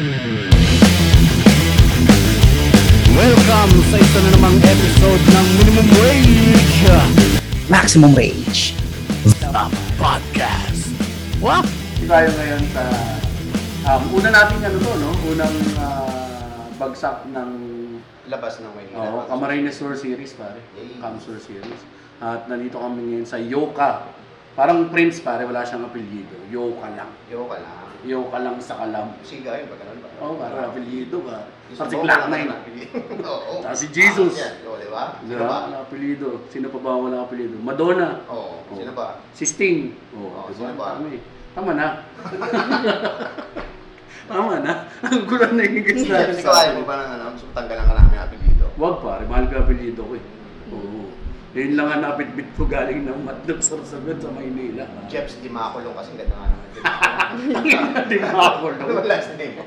Welcome sa isa na namang episode ng Minimum Wage Maximum Rage. The Podcast. What? tayo ngayon sa um, una natin ano to no unang ah, bagsak ng labas ng Maynila. oh, Camarines Tour Series pare Yay. Cam Tour Series at nandito kami ngayon sa Yoka parang Prince pare wala siyang apelyido Yoka lang Yo ka lang. Sa Kalam Siga yun, ba ganun ba? oh parang apelyido ba sa si Black Knight Oo. Tsaka si Jesus. Ah, yan. Oo, di ba? Sino ba? Wala apelyido. Sino pa ba wala apelyido? Madonna. Oo. Oo. Sino ba? Si Sting. Oh, Oo, di sino ba? Kami. Tama na. Tama na. Ang gulo na yung guys natin. So, ayaw mo ba ng ano? So, tanggalan ka namin natin dito. Wag pare, mahal ka apelyido ko eh. Yun lang ang napit-bit ko galing ng Matlob Sorsogon sa Maynila. Jeps Di Makulong kasi ganda nga naman. Hindi makakulong. Ano last name mo?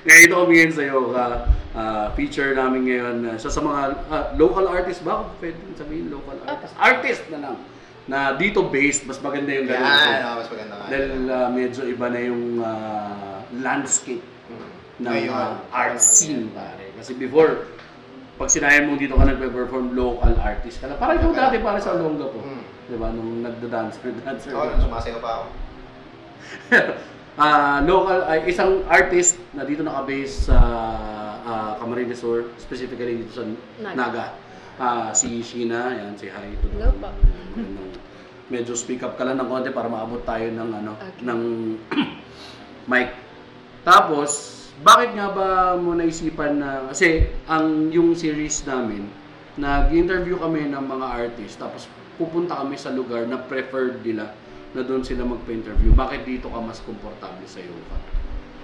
Kaya ito kami ngayon sa yoga. Ah, feature namin ngayon uh, sa, sa mga ah, local artist ba? Pwede sabihin local artist. Artist na lang. Na dito based, mas maganda yung ganun. Yan, oh, mas maganda nga. Dahil ah, medyo iba na yung ah, landscape Hmm. ng Ngayon, ah, art scene pare. Kasi before, pag sinayan mo dito ka nagpe-perform local artist ka lang. Parang ikaw dati para sa Olonga po. Hmm. Di ba? Nung nagda-dancer, dancer. Oo, nung sumasayaw pa ako. Ah, local ay isang artist na dito naka-base sa ah, Camarines Sur, specifically dito sa Naga. Naga. Ah, si Sheena, yan si the- Hello po. Ano, Medyo speak up ka lang ng konti para maabot tayo ng ano Okay. ng mic. Tapos, bakit nga ba mo naisipan na kasi ang yung series namin nag-interview kami ng mga artist tapos pupunta kami sa lugar na preferred nila na doon sila magpa-interview. Bakit dito ka mas komportable sa yoga?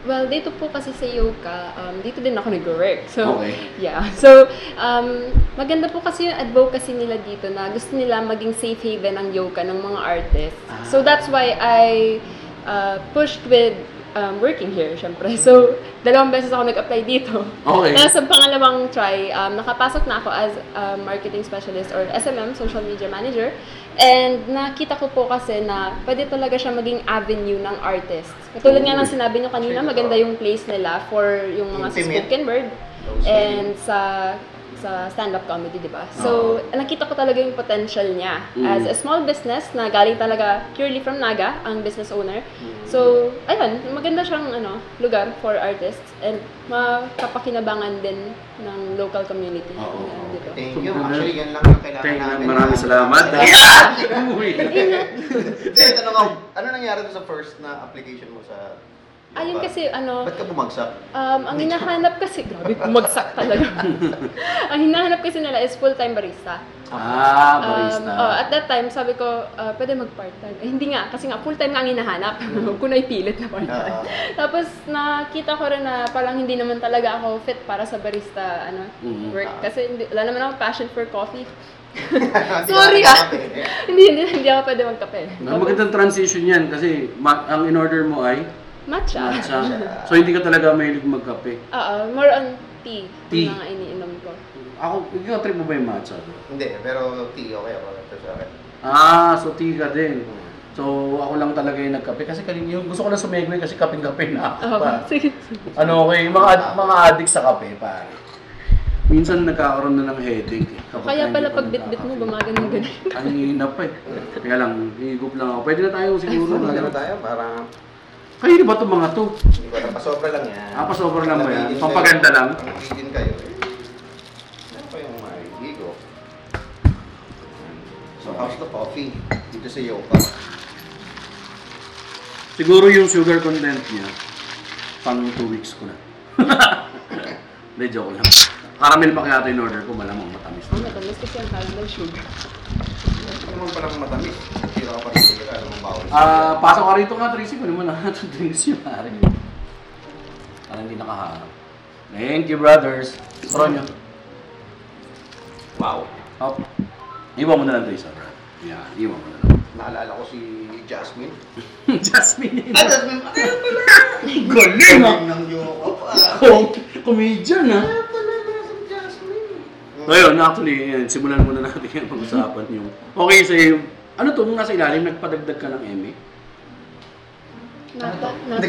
Well, dito po kasi sa Yoka, um, dito din ako nag-work. So, Okay. yeah. So, um, maganda po kasi yung advocacy nila dito na gusto nila maging safe haven ang Yoka ng mga artists. So, that's why I uh, pushed with um, working here, syempre. So, dalawang beses ako nag-apply dito. Okay. Tapos sa pangalawang try, um, nakapasok na ako as a marketing specialist or SMM, social media manager. And nakita ko po kasi na pwede talaga siya maging avenue ng artists. Katulad nga ng sinabi nyo kanina, maganda yung place nila for yung mga Intimate. spoken word and sa sa stand-up comedy, di ba? So, nakita ko talaga yung potential niya as a small business na galing talaga purely from Naga, ang business owner. So, ayun, maganda siyang ano, lugar for artists and makapakinabangan din ng local community. Oo. Dito. Thank you. Actually, yan lang yung kailangan Thank you. namin. Maraming salamat. Uy. Hindi, tanong ako, ano nangyari sa first na application mo sa Ayun kasi ano, Ba't ka bumagsak? Um, ang hinahanap kasi, grabe, bumagsak talaga. ang hinahanap kasi nila is full-time barista. ah, barista. Um, oh, at that time, sabi ko, uh, pwede mag-part-time. Eh, hindi nga, kasi nga full-time nga ang hinahanap. Huwag ko na ipilit na part-time. Ah. Tapos, nakita ko rin na parang hindi naman talaga ako fit para sa barista ano Mhm. work. Kasi hindi, wala naman ako passion for coffee. Sorry ah! hindi, hindi, hindi ako pwede magkape. Ang magandang transition yan kasi ma- ang in-order mo ay Matcha. matcha. So hindi ka talaga mahilig magkape. Oo, more on tea. Tea. Yung mga iniinom ko. Ako, ikaw trip mo ba yung matcha? Hindi, pero tea, okay ako. Ito sa akin. Ah, so tea ka din. So ako lang talaga yung nagkape kasi kanina yung gusto ko lang sumegway kasi kapeng-kape na ako Oo, pa. sige. Ano okay, mga ad- mga addict sa kape pare. Minsan nagkakaroon na ng headache. eh, kapag Kaya hindi pala pa pag bit-bit mo, nagkakape. gumagano ganun. Ang hihina pa eh. Kaya lang, hihigop lang ako. Pwede na tayo siguro. Ano ano? tayo? Para Kayo ba itong mga to? Hindi alam, pasobra lang yan. Ah, pasobra lang ba yan? Pampaganda lang? Nabigin kayo. Ano pa yung maigigo? So, how's the coffee? Dito sa Yoka. Siguro yung sugar content niya, pang 2 weeks ko na. Hindi, joke lang. Caramel pa kaya ito in order ko, malamang matamis. Ang matamis kasi ang caramel sugar. Naman palang matamis? Tira ka pa rin sila. Ano mong bawal? Ah, pasok ka rito nga, Tracy. Kunin mo na ito drinks yun, pare. Parang hindi nakaharap. Thank you, brothers. Straw nyo. Wow. Hop. Iwan mo na lang, Tracy. Yeah, iwan mo na lang. Naalala ko si Jasmine. Jasmine. Ah, Jasmine! Ano yun pala? Galing ah! ng Yoka pa. Com- comedian ah. Ngayon, actually, yan, simulan muna natin yung pag-usapan yung... Okay, sa ano to, nung nasa ilalim, nagpadagdag ka ng MA? Nata. Nata.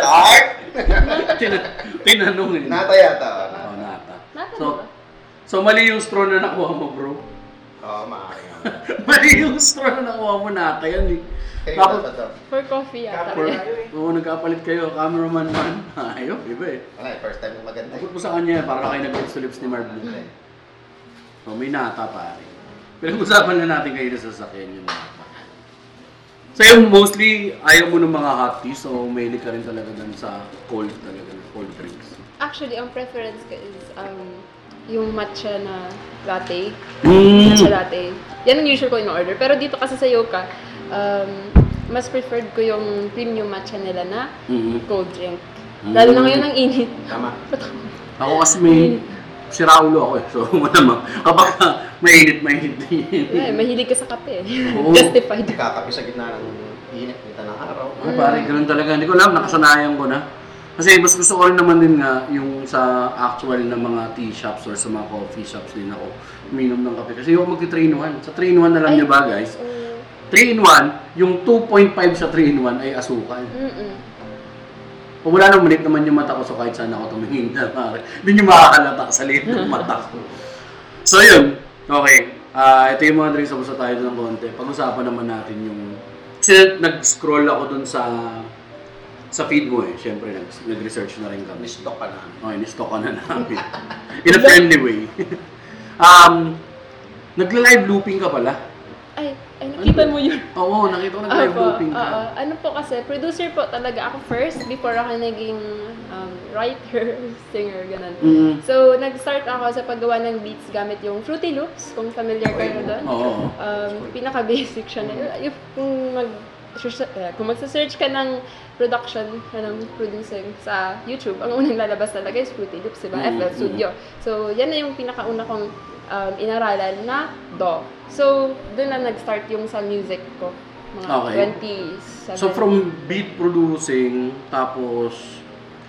Art? Tina- tinanong eh. Nata yata. Oh, nata. Nata So, ba? so mali yung straw na nakuha mo, bro. Oo, maaari mali yung straw na nakuha mo, nata yan eh. Kanina Tapos, pa to. For coffee yata. for, oo, nagkapalit kayo, cameraman man. Ayaw, iba eh. Wala eh, first time ko maganda. Abot mo sa kanya, para kayo nag-lips to lips ni Mark Blue. So, may nata pare. Pinag-usapan na natin kayo sa sasakyan yung nata. So, yung mostly, ayaw mo ng mga hot tea, so mahilig ka rin talaga dun sa cold talaga, cold drinks. Actually, ang preference ko is um, yung matcha na latte. Mm. Matcha latte. Yan ang usual ko in-order. Pero dito kasi sa Yoka, um, mas preferred ko yung premium matcha nila na Mhm. cold drink. Lalo na Mm. ngayon ang init. Tama. Ako kasi may siraulo ako eh. So, malamang kapag mainit, mainit din. Ay, mahilig ka sa kape. Oo. Justified. Kakapi sa gitna ng init, kita ng araw. Ah, pare, ganun talaga. Hindi ko alam, nakasanayan ko na. Kasi mas gusto ko rin naman din nga yung sa actual na mga tea shops or sa mga coffee shops din ako uminom ng kape. Kasi yung magti 3 in 1. Sa 3 in 1 na lang Ay, ba guys? So, 3 in 1, yung 2.5 sa 3 in 1 ay asukal. mm-mm. Kung wala nang manit naman yung mata ko, so kahit saan ako tumingin na, pare. Hindi nyo makakalata sa liit ng mata ko. So yun, okay. Ah, ito yung mga drinks na gusto tayo doon ng konti. Pag-usapan naman natin yung... Kasi nag-scroll ako dun sa sa feed mo eh. Siyempre, nag- nag-research na rin kami. Mistock ka na. Okay, nistock ka na namin. In a friendly way. um, nagla-live looping ka pala. Ay, ay, nakita mo yun. Oo, nakita ko nag-live Ako, looping ka. oo. ano po kasi, producer po talaga ako first before ako naging um, writer, singer, ganun. Mm. So, nag-start ako sa paggawa ng beats gamit yung Fruity Loops, kung familiar kayo doon. Oo. Um, pinaka-basic siya. Na, yung, kung mag eh, kung magsa-search ka ng production, ng producing sa YouTube, ang unang lalabas talaga is Fruity Loops, diba? Mm, FL Studio. So, yan na yung pinakauna kong um, inaralan na DAW. So, doon na nag-start yung sa music ko. Mga Okay. 27. So from beat producing, tapos,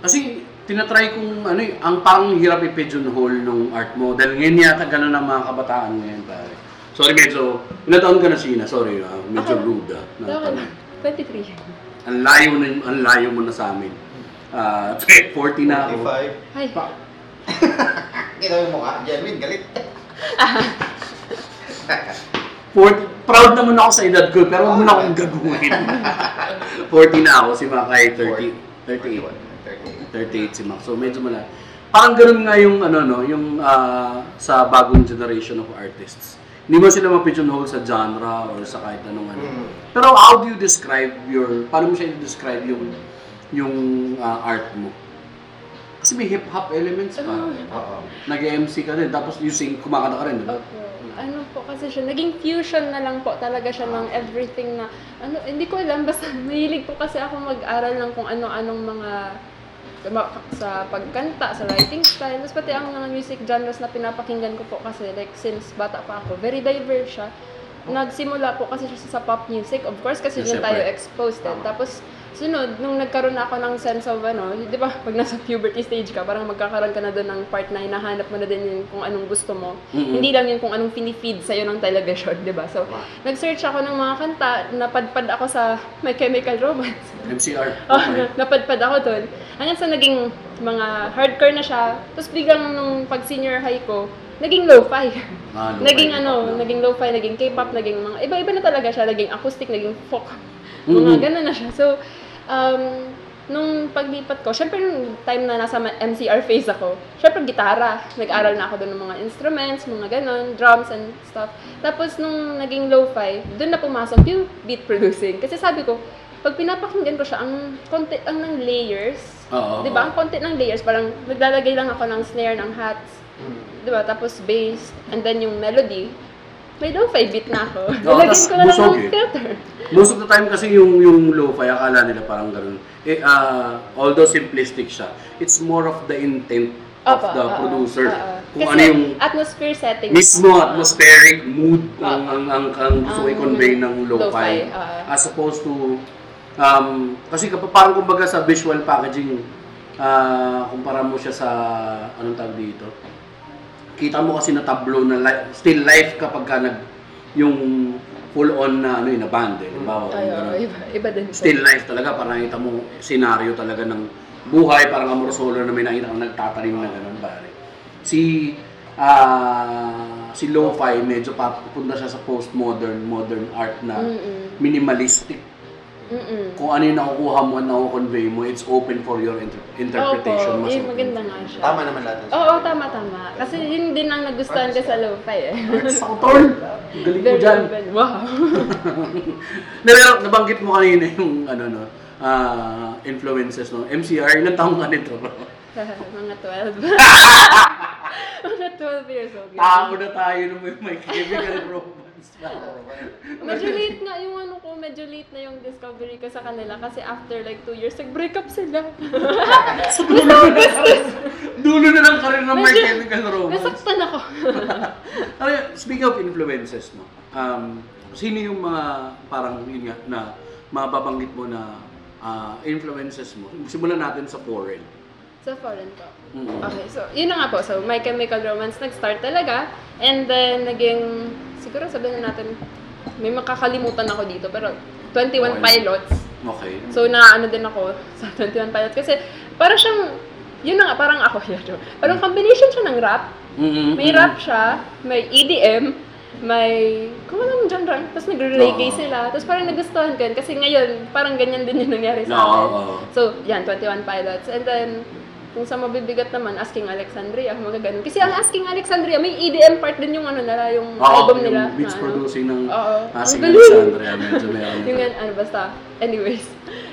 kasi tinatry kong ano eh, ang parang hirap i-pigeonhole nung art mo. Dahil ngayon yata ganun ang mga kabataan ngayon pare. Sorry medyo, ilang taon ka na Sina? Sorry ah, medyo Ako? rude ah. na Okay. tanong. 23. Ang layo na, ang layo mo na sa amin. Ah, 40 na ako. 45. Ay, Kita mo yung mukha. Genuine, galit. 40, proud naman ako sa edad ko, pero huwag mo na akong gaguhin. 40 na ako, si Makay 30, 38. 38 si Mac. So medyo mala. Parang ganun nga yung ano no, yung ah, sa bagong generation of artists. Hindi mo sila ma-pigeonhole sa genre or sa kahit anong ano. Mm. Pero how do you describe your paano mo siya i-describe yung yung ah, art mo? Kasi may hip-hop elements pa. Oo. Nag-MC ka rin, tapos you sing, kumakanta ka rin, di ba? Opo. Ano po kasi siya, naging fusion na lang po talaga siya ng everything na, ano, hindi ko alam, basta mahilig po kasi ako mag-aral ng kung ano-anong mga ma- sa pagkanta, sa writing style, tapos pati ang mga music genres na pinapakinggan ko po kasi like since bata pa ako, very diverse siya. Nagsimula po kasi siya sa pop music, of course kasi Yes, doon tayo syempre. exposed eh. Tapos sunod, nung nagkaroon na ako ng sense of ano, di ba, pag nasa puberty stage ka, parang magkakaroon ka na doon ng part na hinahanap mo na din yung kung anong gusto mo. Mm-mm. Hindi lang yung kung anong pinifeed sa'yo ng television, di ba? So, nag-search ako ng mga kanta, napadpad ako sa My Chemical Romance. MCR. Oh, Okay. napadpad ako doon. Hanggang sa naging mga hardcore na siya. Tapos biglang nung pag senior high ko, naging lo-fi. Ah, lo-fi, naging ano, na. naging lo-fi, naging K-pop, naging mga, iba-iba na talaga siya. Naging acoustic, naging folk. Mga Mhm. ganun na siya. So, um, nung paglipat ko, syempre nung time na nasa MCR phase ako, syempre gitara. Nag-aral na ako doon ng mga instruments, mga ganun, drums and stuff. Tapos nung naging lo-fi, doon na pumasok yung beat producing. Kasi sabi ko, pag pinapakinggan ko siya, ang konti ang ng layers, Oo. 'di ba? Ang konti ng layers, parang naglalagay lang ako ng snare, ng hats, Mm. 'di ba? Tapos bass, and then yung melody. May lo-fi beat na ako. Oo, Nilagyan tas ko na lang busog ng eh. filter. Most of the time kasi yung yung lo-fi akala nila parang ganoon. Eh ah, although simplistic siya, it's more of the intent of Opo, the oo, producer. oo. Kung Kasi ano yung atmosphere setting. mismo atmospheric mood ang ang ang, ang gusto Ang i-convey ng lo-fi lo-fi, oo. as opposed to um kasi kapag parang kumbaga sa visual packaging ah kumpara mo siya sa anong tawag dito kita mo kasi na tableau na li- still life kapag ka nag yung full on na ano yun, na band eh. Halimbawa, Ay, ganun. iba, iba din still life talaga, parang nakita mo senaryo talaga ng buhay, parang Amor Solo na may nakita kang nagtatanim na gano'n pare. Si ah si Lo-Fi, medyo papunta siya sa postmodern, modern art na minimalistic. Mm-mm. Kung ano yung nakukuha mo at nakukonvey mo, it's open for your inter- interpretation. Opo, Mas open. maganda nga siya. Tama naman lahat ng Oo, tama, tama. Kasi yun din ang nagustuhan ko sa lo-fi eh. Sa tol! Galing mo dyan. Wow. Na, pero nabanggit mo kanina yung ano no, ah, influences no. MCR, ilang taong ka nito? Mga 12. Mga 12 years old. Tao na tayo na may, may chemical romance. Medyo late nga yung ano ko, medyo late na yung discovery ko sa kanila kasi after like 2 years, nag-break up sila. Dulo na lang karir ng my chemical romance. Nasaktan ako. Ano, speaking of influences, no, um, sino yung mga parang yun nga, na mababanggit mo na ah, influences mo? Simulan natin sa foreign. sa foreign ko. Mm. Okay, so yun na nga po. So, My Chemical Romance nag-start talaga. And then, naging, siguro sabihin na natin, may makakalimutan ako dito, pero 21 Okay. Pilots. Okay. So, naano din ako sa 21 Pilots. Kasi, para siyang, yun na nga, parang ako, yun. Parang combination siya ng rap. Mm-mm. May rap siya, may EDM, may, kung anong genre, tapos nagre-reggae Oo. sila. Tapos parang nagustuhan ko yun. Kasi ngayon, parang ganyan din yung nangyari sa akin. oo. So, yan, 21 Pilots. And then, kung sa mabibigat naman, Asking Alexandria, mga ganun. Kasi ang Asking Alexandria, may EDM part din yung ano nila, yung Oo, album yung nila. beats na ano. producing ng Oo. Asing Ang galing! Alexandria, medyo meron. yung yan, ano, basta. Anyways.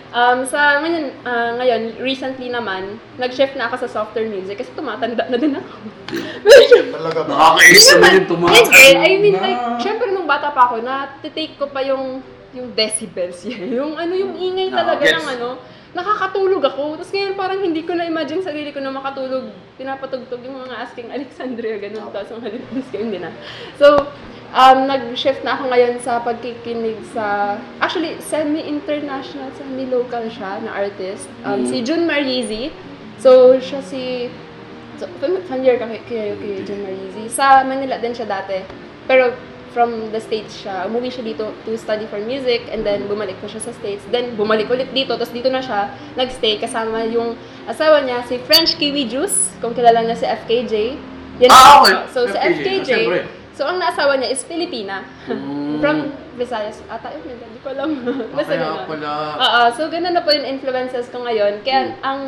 Um, sa ngayon, ah, ngayon, recently naman, nag-shift na ako sa softer music kasi tumatanda na din ako. Medyo, Talaga ba? Nakakainis Hindi naman yung tumakas. Hindi, I mean like, syempre nung bata pa ako, na-take ko pa yung yung decibels yan. Yung ano, yung ingay Ah, talaga gets. ng ano, nakakatulog ako. Tapos ngayon parang hindi ko na-imagine sarili ko na makatulog. Pinapatugtog yung mga asking Alexandria, ganun. Tapos mga halipas ko, hindi na. So, um, nag-shift na ako ngayon sa pagkikinig sa, actually, semi-international, semi-local siya na artist. Um, Mm. Si Jun Marizi. So, siya si So, fam- familiar ka kay, kay, John Marizi. Sa Manila din siya dati. Pero from the States siya. Umuwi siya dito to study for music and then bumalik pa siya sa States. Then bumalik ulit dito. Tapos dito na siya nagstay kasama yung asawa niya, si French Kiwi Juice. Kung kilala niya si FKJ. Yan Ah, okay. So si FKJ, FKJ, ah, syempre. so ang naasawa niya is Filipina. Mm. From Visayas. Ata, yun, hindi ko alam. Basta Kaya ganun. pala. Oo, so ganun na po yung influences ko ngayon. Kaya Hmm. ang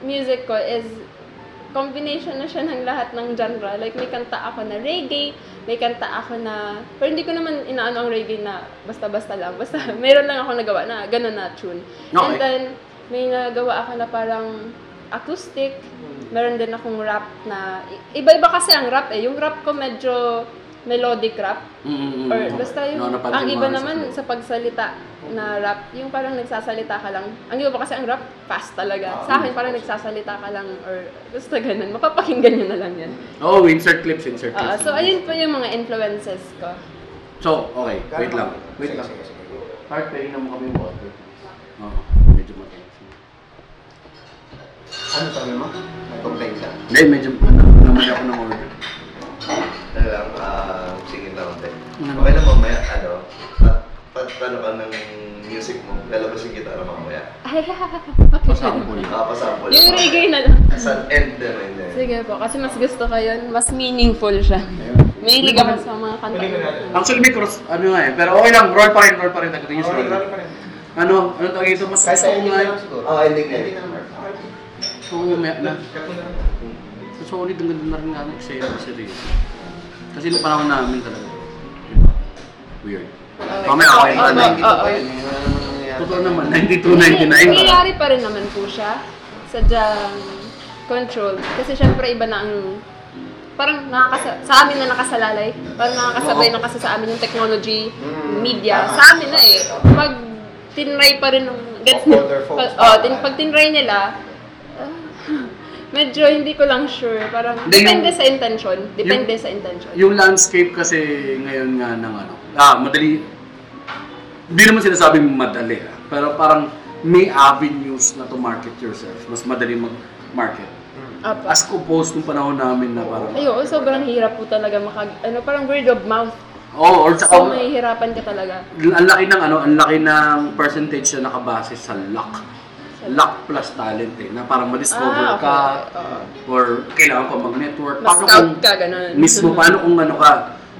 music ko is combination na siya ng lahat ng genre. Like, may kanta ako na reggae, may kanta ako na, pero hindi ko naman inaano ang reggae na basta-basta lang. Basta, meron lang ako nagawa na ganun na tune. And Okay. then, may nagawa ako na parang acoustic. Meron din akong rap na, iba-iba kasi ang rap eh. Yung rap ko medyo melodic rap. Mm-mm. Or basta yung, No, ang iba naman sa- sa pagsalita na rap, yung parang nagsasalita ka lang. Ang iba pa kasi ang rap, fast talaga. Sa akin parang nagsasalita ka lang or basta ganun. Mapapakinggan nyo na lang yan. Oh, insert clips, insert Ah, clips. so, ayun po yung mga influences ko. So, okay. Wait lang. Wait lang. Heart, pahingin mo kami yung water. Oo, medyo matalas. Ano sabi mo? Nag-complain ka? Hindi, medyo ano, naman ako ng order. Ano lang, ah, lang. Ano? Okay lang mamaya, ano, pat, pat, ano ka ng music mo, lalabas yung gitara mamaya. Ay, Pasample. Nakapasample. yung reggae na lang. Sa end na rin. Sige po, kasi mas gusto ko yun. Mas meaningful siya. May hilig ako sa mga kanta. Actually, may cross, ano nga eh. Pero okay lang, roll pa rin, roll pa rin. Continuous roll. Ano, ano tawag ito? Mas gusto sa ko ending nga na lang siguro. Ah, ending na. Ending na. Gusto ko yung may, na, sa solid, ang ganda na rin nga ng eksena kasi rin. Kasi yung panahon namin talaga. Weird. Mamaya okay na. Nandito oo. pa yun. Totoo naman, 92, 99 ba? Nangyayari pa rin naman po siya. Sadyang control. Kasi syempre iba na ang parang nakakasa sa amin na nakasalalay. Parang nakakasabay na kasi sa amin yung technology, Mm. media. Sa amin na eh. Pag tinry pa rin ng gets Of older folks. pag, oh, tin, pag tinry nila, medyo hindi ko lang sure. Parang Hindi, depende yung- sa intention. Depende sa intention. Yung landscape kasi ngayon nga ng ano, ah, madali, hindi naman sinasabing madali, ah, pero parang may avenues na to market yourself. Mas madali mag-market. Apo. As opposed nung panahon namin na parang, Ayo, sobrang hirap po talaga makag ano parang word of mouth. Oo, or saka, So, may hirapan ka talaga. ang laki ng ano, ang laki ng percentage na nakabase sa luck. Luck plus talent eh, na parang ma-discover Ah, ka. Oo. or kailangan pa mag-network. Mas Paano ka, ganun. Mismo, paano kung ano ka,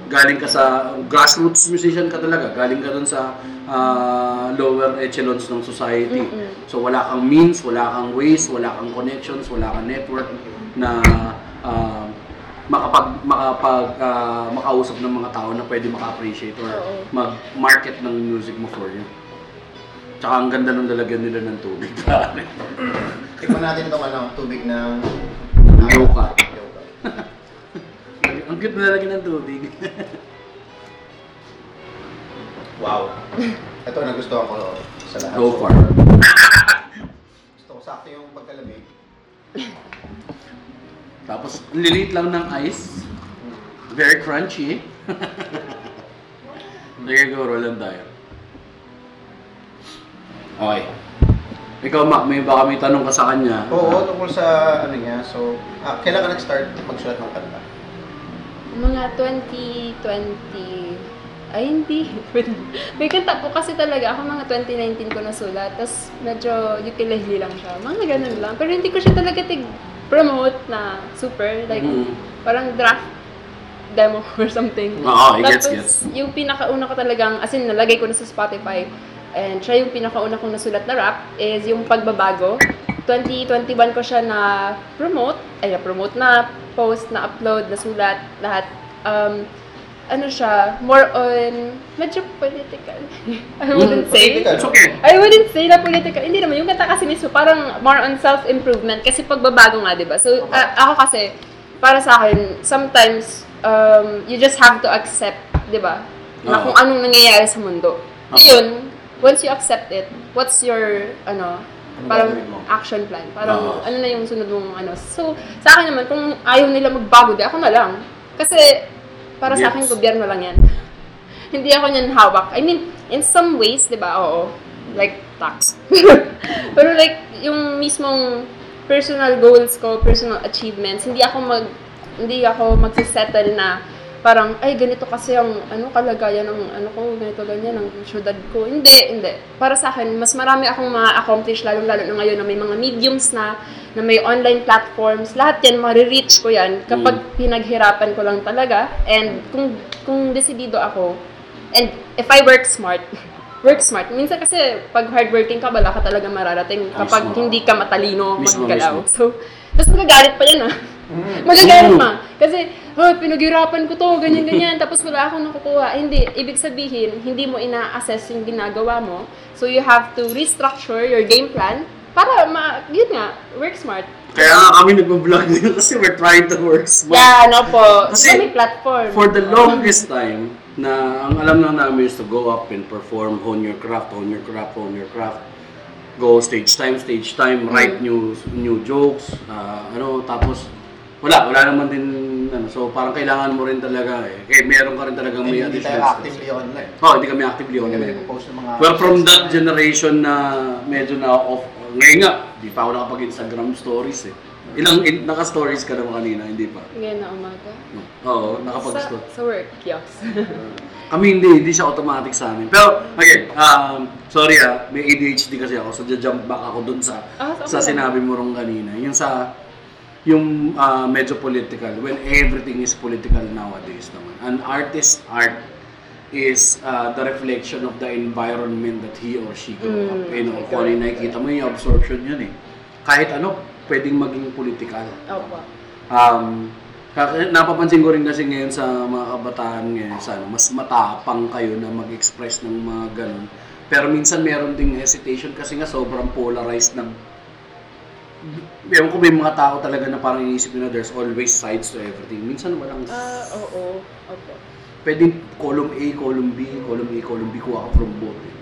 galing ka sa grassroots musician ka talaga, galing ka dun sa ah, lower echelons ng society. So wala kang means, wala kang ways, wala kang connections, wala kang network na ah, makapag makapag ah, makausap ng mga tao na pwede maka-appreciate or mag-market ng music mo for you. Tsaka ang ganda ng lalagyan nila ng tubig. Tikman natin itong ano, tubig ng... Yoka. Ang cute na lalagyan ng tubig. Wow. Ito nagustuhan ko sa lahat. Go for Gusto ko sakto yung pagkalamig. Tapos, lilit lang ng ice. Very crunchy. Go, roll lang tayo. Okay. Ikaw, Mac, may baka may tanong ka sa kanya. Oo, tungkol sa ano niya. So, ah, kailan ka nag-start magsulat ng kanta? Mga 2020, ay hindi. May kanta po kasi talaga ako mga 2019 ko nasulat. Tapos medyo ukulele lang siya. Mga ganun lang. Pero hindi ko siya talaga tig-promote na super. Like, Mm. parang draft demo or something. Oo, I gets, Tapos, gets. yung pinakauna ko talagang, as in, nalagay ko na sa Spotify, and siya yung pinakauna kong nasulat na rap, is yung pagbabago. 2021 ko siya na promote, ay na promote na post, na upload, na sulat, lahat. Um, ano siya, more on, medyo political. I wouldn't say. political. Okay. I wouldn't say na political. Hindi naman. Yung kanta kasi mismo, parang more on self-improvement. Kasi pagbabago nga, di ba? So, a- ako kasi, para sa akin, sometimes, um, you just have to accept, di ba? Na kung anong nangyayari sa mundo. Oo. Ngayon, once you accept it, what's your, ano, Anong parang action plan. Parang, Oo. ano na yung sunod mong, ano. So, sa akin naman, kung ayaw nila magbago, di ako na lang. Kasi, para sa akin, Yes. gobyerno lang yan. Hindi ako niyan hawak. I mean, in some ways, di ba, oo. Like, tax. Pero like, yung mismong personal goals ko, personal achievements, hindi ako mag, hindi ako magsisettle na parang, ay, ganito kasi ang, ano, kalagayan ng, ano ko, ganito, ganyan, ng syudad ko. Hindi, hindi. Para sa akin, mas marami akong ma-accomplish, lalo-lalo na ngayon na may mga mediums na, na may online platforms, lahat yan, marireach ko yan kapag pinaghirapan ko lang talaga. And kung, kung desidido ako, and if I work smart, work smart. Minsan kasi, pag hardworking ka, wala ka talaga mararating kapag Mismo. hindi ka matalino maggalaw. So, tapos magagalit pa yan ah. Magagalit pa. Kasi, oh, pinaghirapan ko to, ganyan-ganyan, tapos wala akong nakukuha. Hindi, ibig sabihin, hindi mo ina-assess yung ginagawa mo. So, you have to restructure your game plan para, ma, yun nga, work smart. Kaya nga kami nag-vlog ngayon kasi we're trying to work smart. Yeah, ano po. Kasi, may platform. For the longest time, na ang alam lang namin is to go up and perform, hone your craft, hone your craft, hone your craft. Go stage time, stage time, write new new jokes, ah, ano, tapos wala, wala naman din, ano, so parang kailangan mo rin talaga eh. Kaya meron ka rin talagang may Hindi tayo additional skills. actively online. Oh, hindi kami actively Hindi kami online. nagpo-post ng mga... We're from that generation na medyo na off. Ngayon nga, di pa ako nakapag-Instagram stories eh. Ilang in, naka-stories ka naman kanina, hindi pa. Ngayon na umaga. Oo, Sa, nakapag-story. sa work, yes. Kami hindi, hindi siya automatic sa amin. Pero, again, um, sorry ah, may ADHD kasi ako, so jump back ako dun sa Ah, sa okay. sinabi mo rong kanina. Yung sa, yung ah, medyo political, when everything is political nowadays naman. An artist's art is ah, the reflection of the environment that he or she grew up in. O kung ano yung nakikita mo, yung absorption yun eh. Kahit ano, pwedeng maging political. Opo. Um, napapansin ko rin kasi ngayon sa mga kabataan ngayon, sa ano, mas matapang kayo na mag-express ng mga ganun. Pero minsan meron ding hesitation kasi nga sobrang polarized ng Ewan ko may mga tao talaga na parang iniisip nila there's always sides to everything. Minsan walang Ah, oo. Opo. pwedeng column A, column B, column A, column B, kuha ka from both. eh.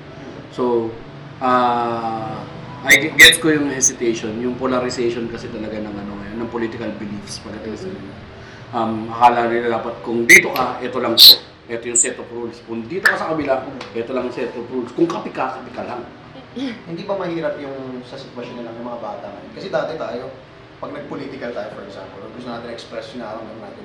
So, ah I get- gets ko yung hesitation, yung polarization kasi talaga ng ano ngayon, ng political beliefs pagdating sa nila. Um, akala nila dapat kung dito ka, ito lang to. Ito yung set of rules. Kung dito ka sa kabila, ito lang set of rules. Kung kapi ka, kapi ka lang. Hindi ba mahirap yung sa sitwasyon nila ng mga bata ngayon? Kasi dati tayo, pag nag-political tayo, for example, gusto natin express yung nararamdaman natin,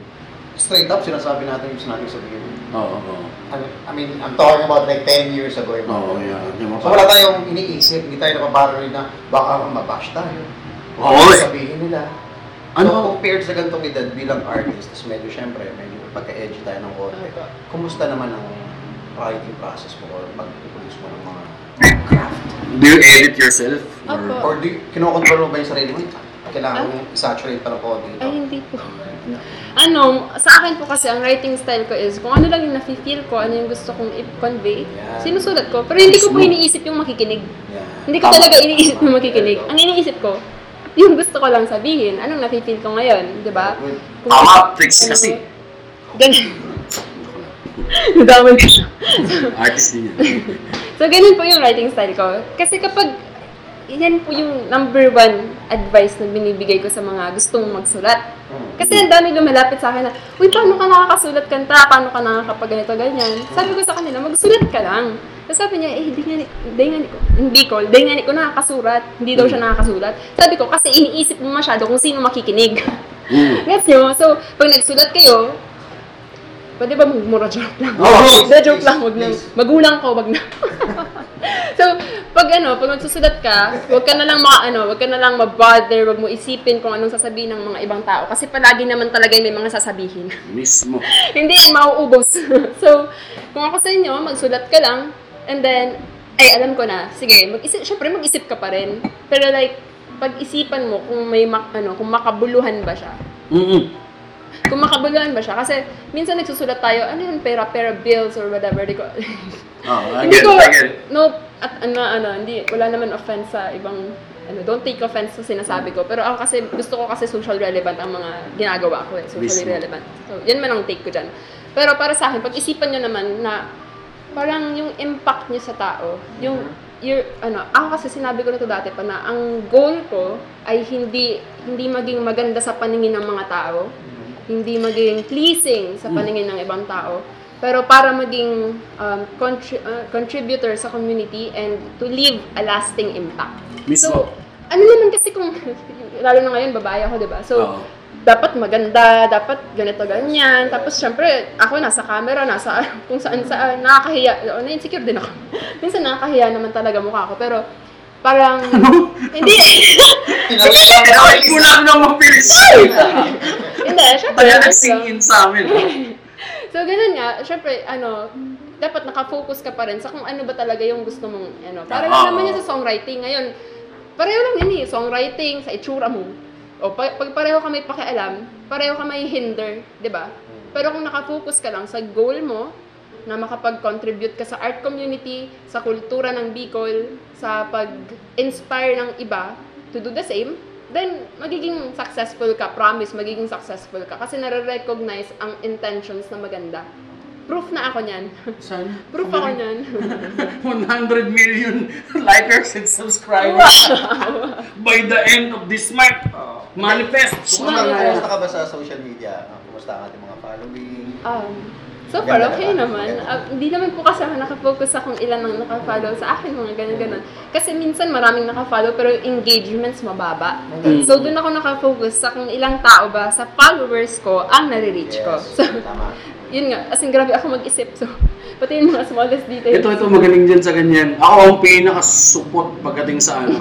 straight up, sinasabi natin yung gusto natin sabihin. Oo, oo. I- I mean, I'm talking about like 10 years ago. mga Oo, ganun. yeah. So wala tayong iniisip, hindi tayo napaparanoid na baka mabash tayo. Oo, eh. sabihin nila. Ano? So, compared sa ganitong edad bilang artist, tapos medyo syempre, medyo pagka-edgy tayo ng konti. Kumusta naman ang writing process mo or pag-produce mo ng mga? Do you edit yourself? Opo. Or do you, kinokontrol mo ba yung sarili mo? Kailangan Ah? mong saturate pa ng konti. Ay, hindi po. Ano, sa akin po kasi ang writing style ko is kung ano lang yung nafe-feel ko, ano yung gusto kong i-convey, Yeah. sinusulat ko. Pero hindi ko po iniisip yung makikinig. Yeah. Hindi ko Tama. talaga iniisip yung makikinig. Ang iniisip ko, yung gusto ko lang sabihin, anong nafe-feel ko ngayon, di ba? Kung- Tama, tricks kasi. Ganun. Nadamay ko siya. Artist din yan. So, ganun po yung writing style ko. Kasi kapag, yan po yung number one advice na binibigay ko sa mga gustong magsulat. Kasi ang dami lumalapit sa akin na, Uy, paano ka nakakasulat kanta? Paano ka nakakapag ganito, ganyan? Sabi ko sa kanila, magsulat ka lang. Tapos sabi niya, eh, di nga ni, di nga ko, hindi ko, di nga ko nakakasulat. Hindi daw siya nakakasulat. Sabi ko, kasi iniisip mo masyado kung sino makikinig. Mm. Gets nyo? So, pag nagsulat kayo, pwede ba magmura joke lang? Oo. Hindi, joke lang, wag na. Please. Magulang ko, wag na. so, pag ano, pag magsusulat ka, wag ka na lang mga ano, wag ka na lang mabother, wag mo isipin kung anong sasabihin ng mga ibang tao. Kasi palagi naman talaga may mga sasabihin. Mismo. Hindi yan mauubos. so, kung ako sa inyo, magsulat ka lang, and then, ay, alam ko na, sige, mag-isip, syempre mag-isip ka pa rin. Pero like, pag-isipan mo kung may, mak- ano, kung makabuluhan ba siya. Mm-mm. Kung makabuluhan ba siya. Kasi, minsan nagsusulat tayo, ano yun, pera-pera bills or whatever. Di ko, I hindi ko, no, at ano, ano, hindi, wala naman offense sa ibang, ano, don't take offense sa sinasabi ko. Pero ako kasi, gusto ko kasi social relevant ang mga ginagawa ko eh, socially Mismo. relevant. So, yan man ang take ko dyan. Pero para sa akin, pag-isipan nyo naman na parang yung impact nyo sa tao, yung, your, ano, ako kasi sinabi ko na to dati pa na ang goal ko ay hindi, hindi maging maganda sa paningin ng mga tao, hindi maging pleasing sa paningin ng ibang tao, pero para maging um, contri- uh, contributor sa community and to leave a lasting impact. Mismo. So, ano naman kasi kung, lalo na ngayon, babae ako, di ba? So, Oo. dapat maganda, dapat ganito, ganyan. Tapos, syempre, ako nasa camera, nasa kung saan saan, nakakahiya. O, na-insecure din ako. Minsan nakakahiya naman talaga mukha ko, pero parang, hindi, Ay, kulang ng mga feelings. hindi, syempre, Kaya ano nag-sing lang. in sa amin. So, ganun nga, syempre, ano, dapat nakafocus ka pa rin sa kung ano ba talaga yung gusto mong, ano. Para lang Oo. naman yan sa songwriting. Ngayon, pareho lang yan eh, songwriting, sa itsura mo. O, pa- pag pareho ka may pakialam, pareho ka may hinder, di ba? Pero kung nakafocus ka lang sa goal mo, na makapag-contribute ka sa art community, sa kultura ng Bicol, sa pag-inspire ng iba to do the same, then magiging successful ka, promise, magiging successful ka. Kasi nare-recognize ang intentions na maganda. Proof na ako niyan. Sana. Proof ako niyan. 100 million likers and subscribers by the end of this month. Manifest. Kumusta, ka ba sa social media? Kumusta ang ating mga following? Um, so far, okay naman. naman. Ah, hindi naman po kasi ako nakafocus sa kung ilan ang nakafollow sa akin, mga ganun-ganun. Kasi minsan maraming nakafollow pero engagements mababa. Mm. So, doon ako nakafocus sa kung ilang tao ba sa followers ko ang nare-reach ko. Yes, So, tama. yun nga, as in, grabe ako mag-isip. So, pati yung mga smallest details. Ito, ito, magaling dyan sa ganyan. Ako ang pinakasupot pagdating sa ano.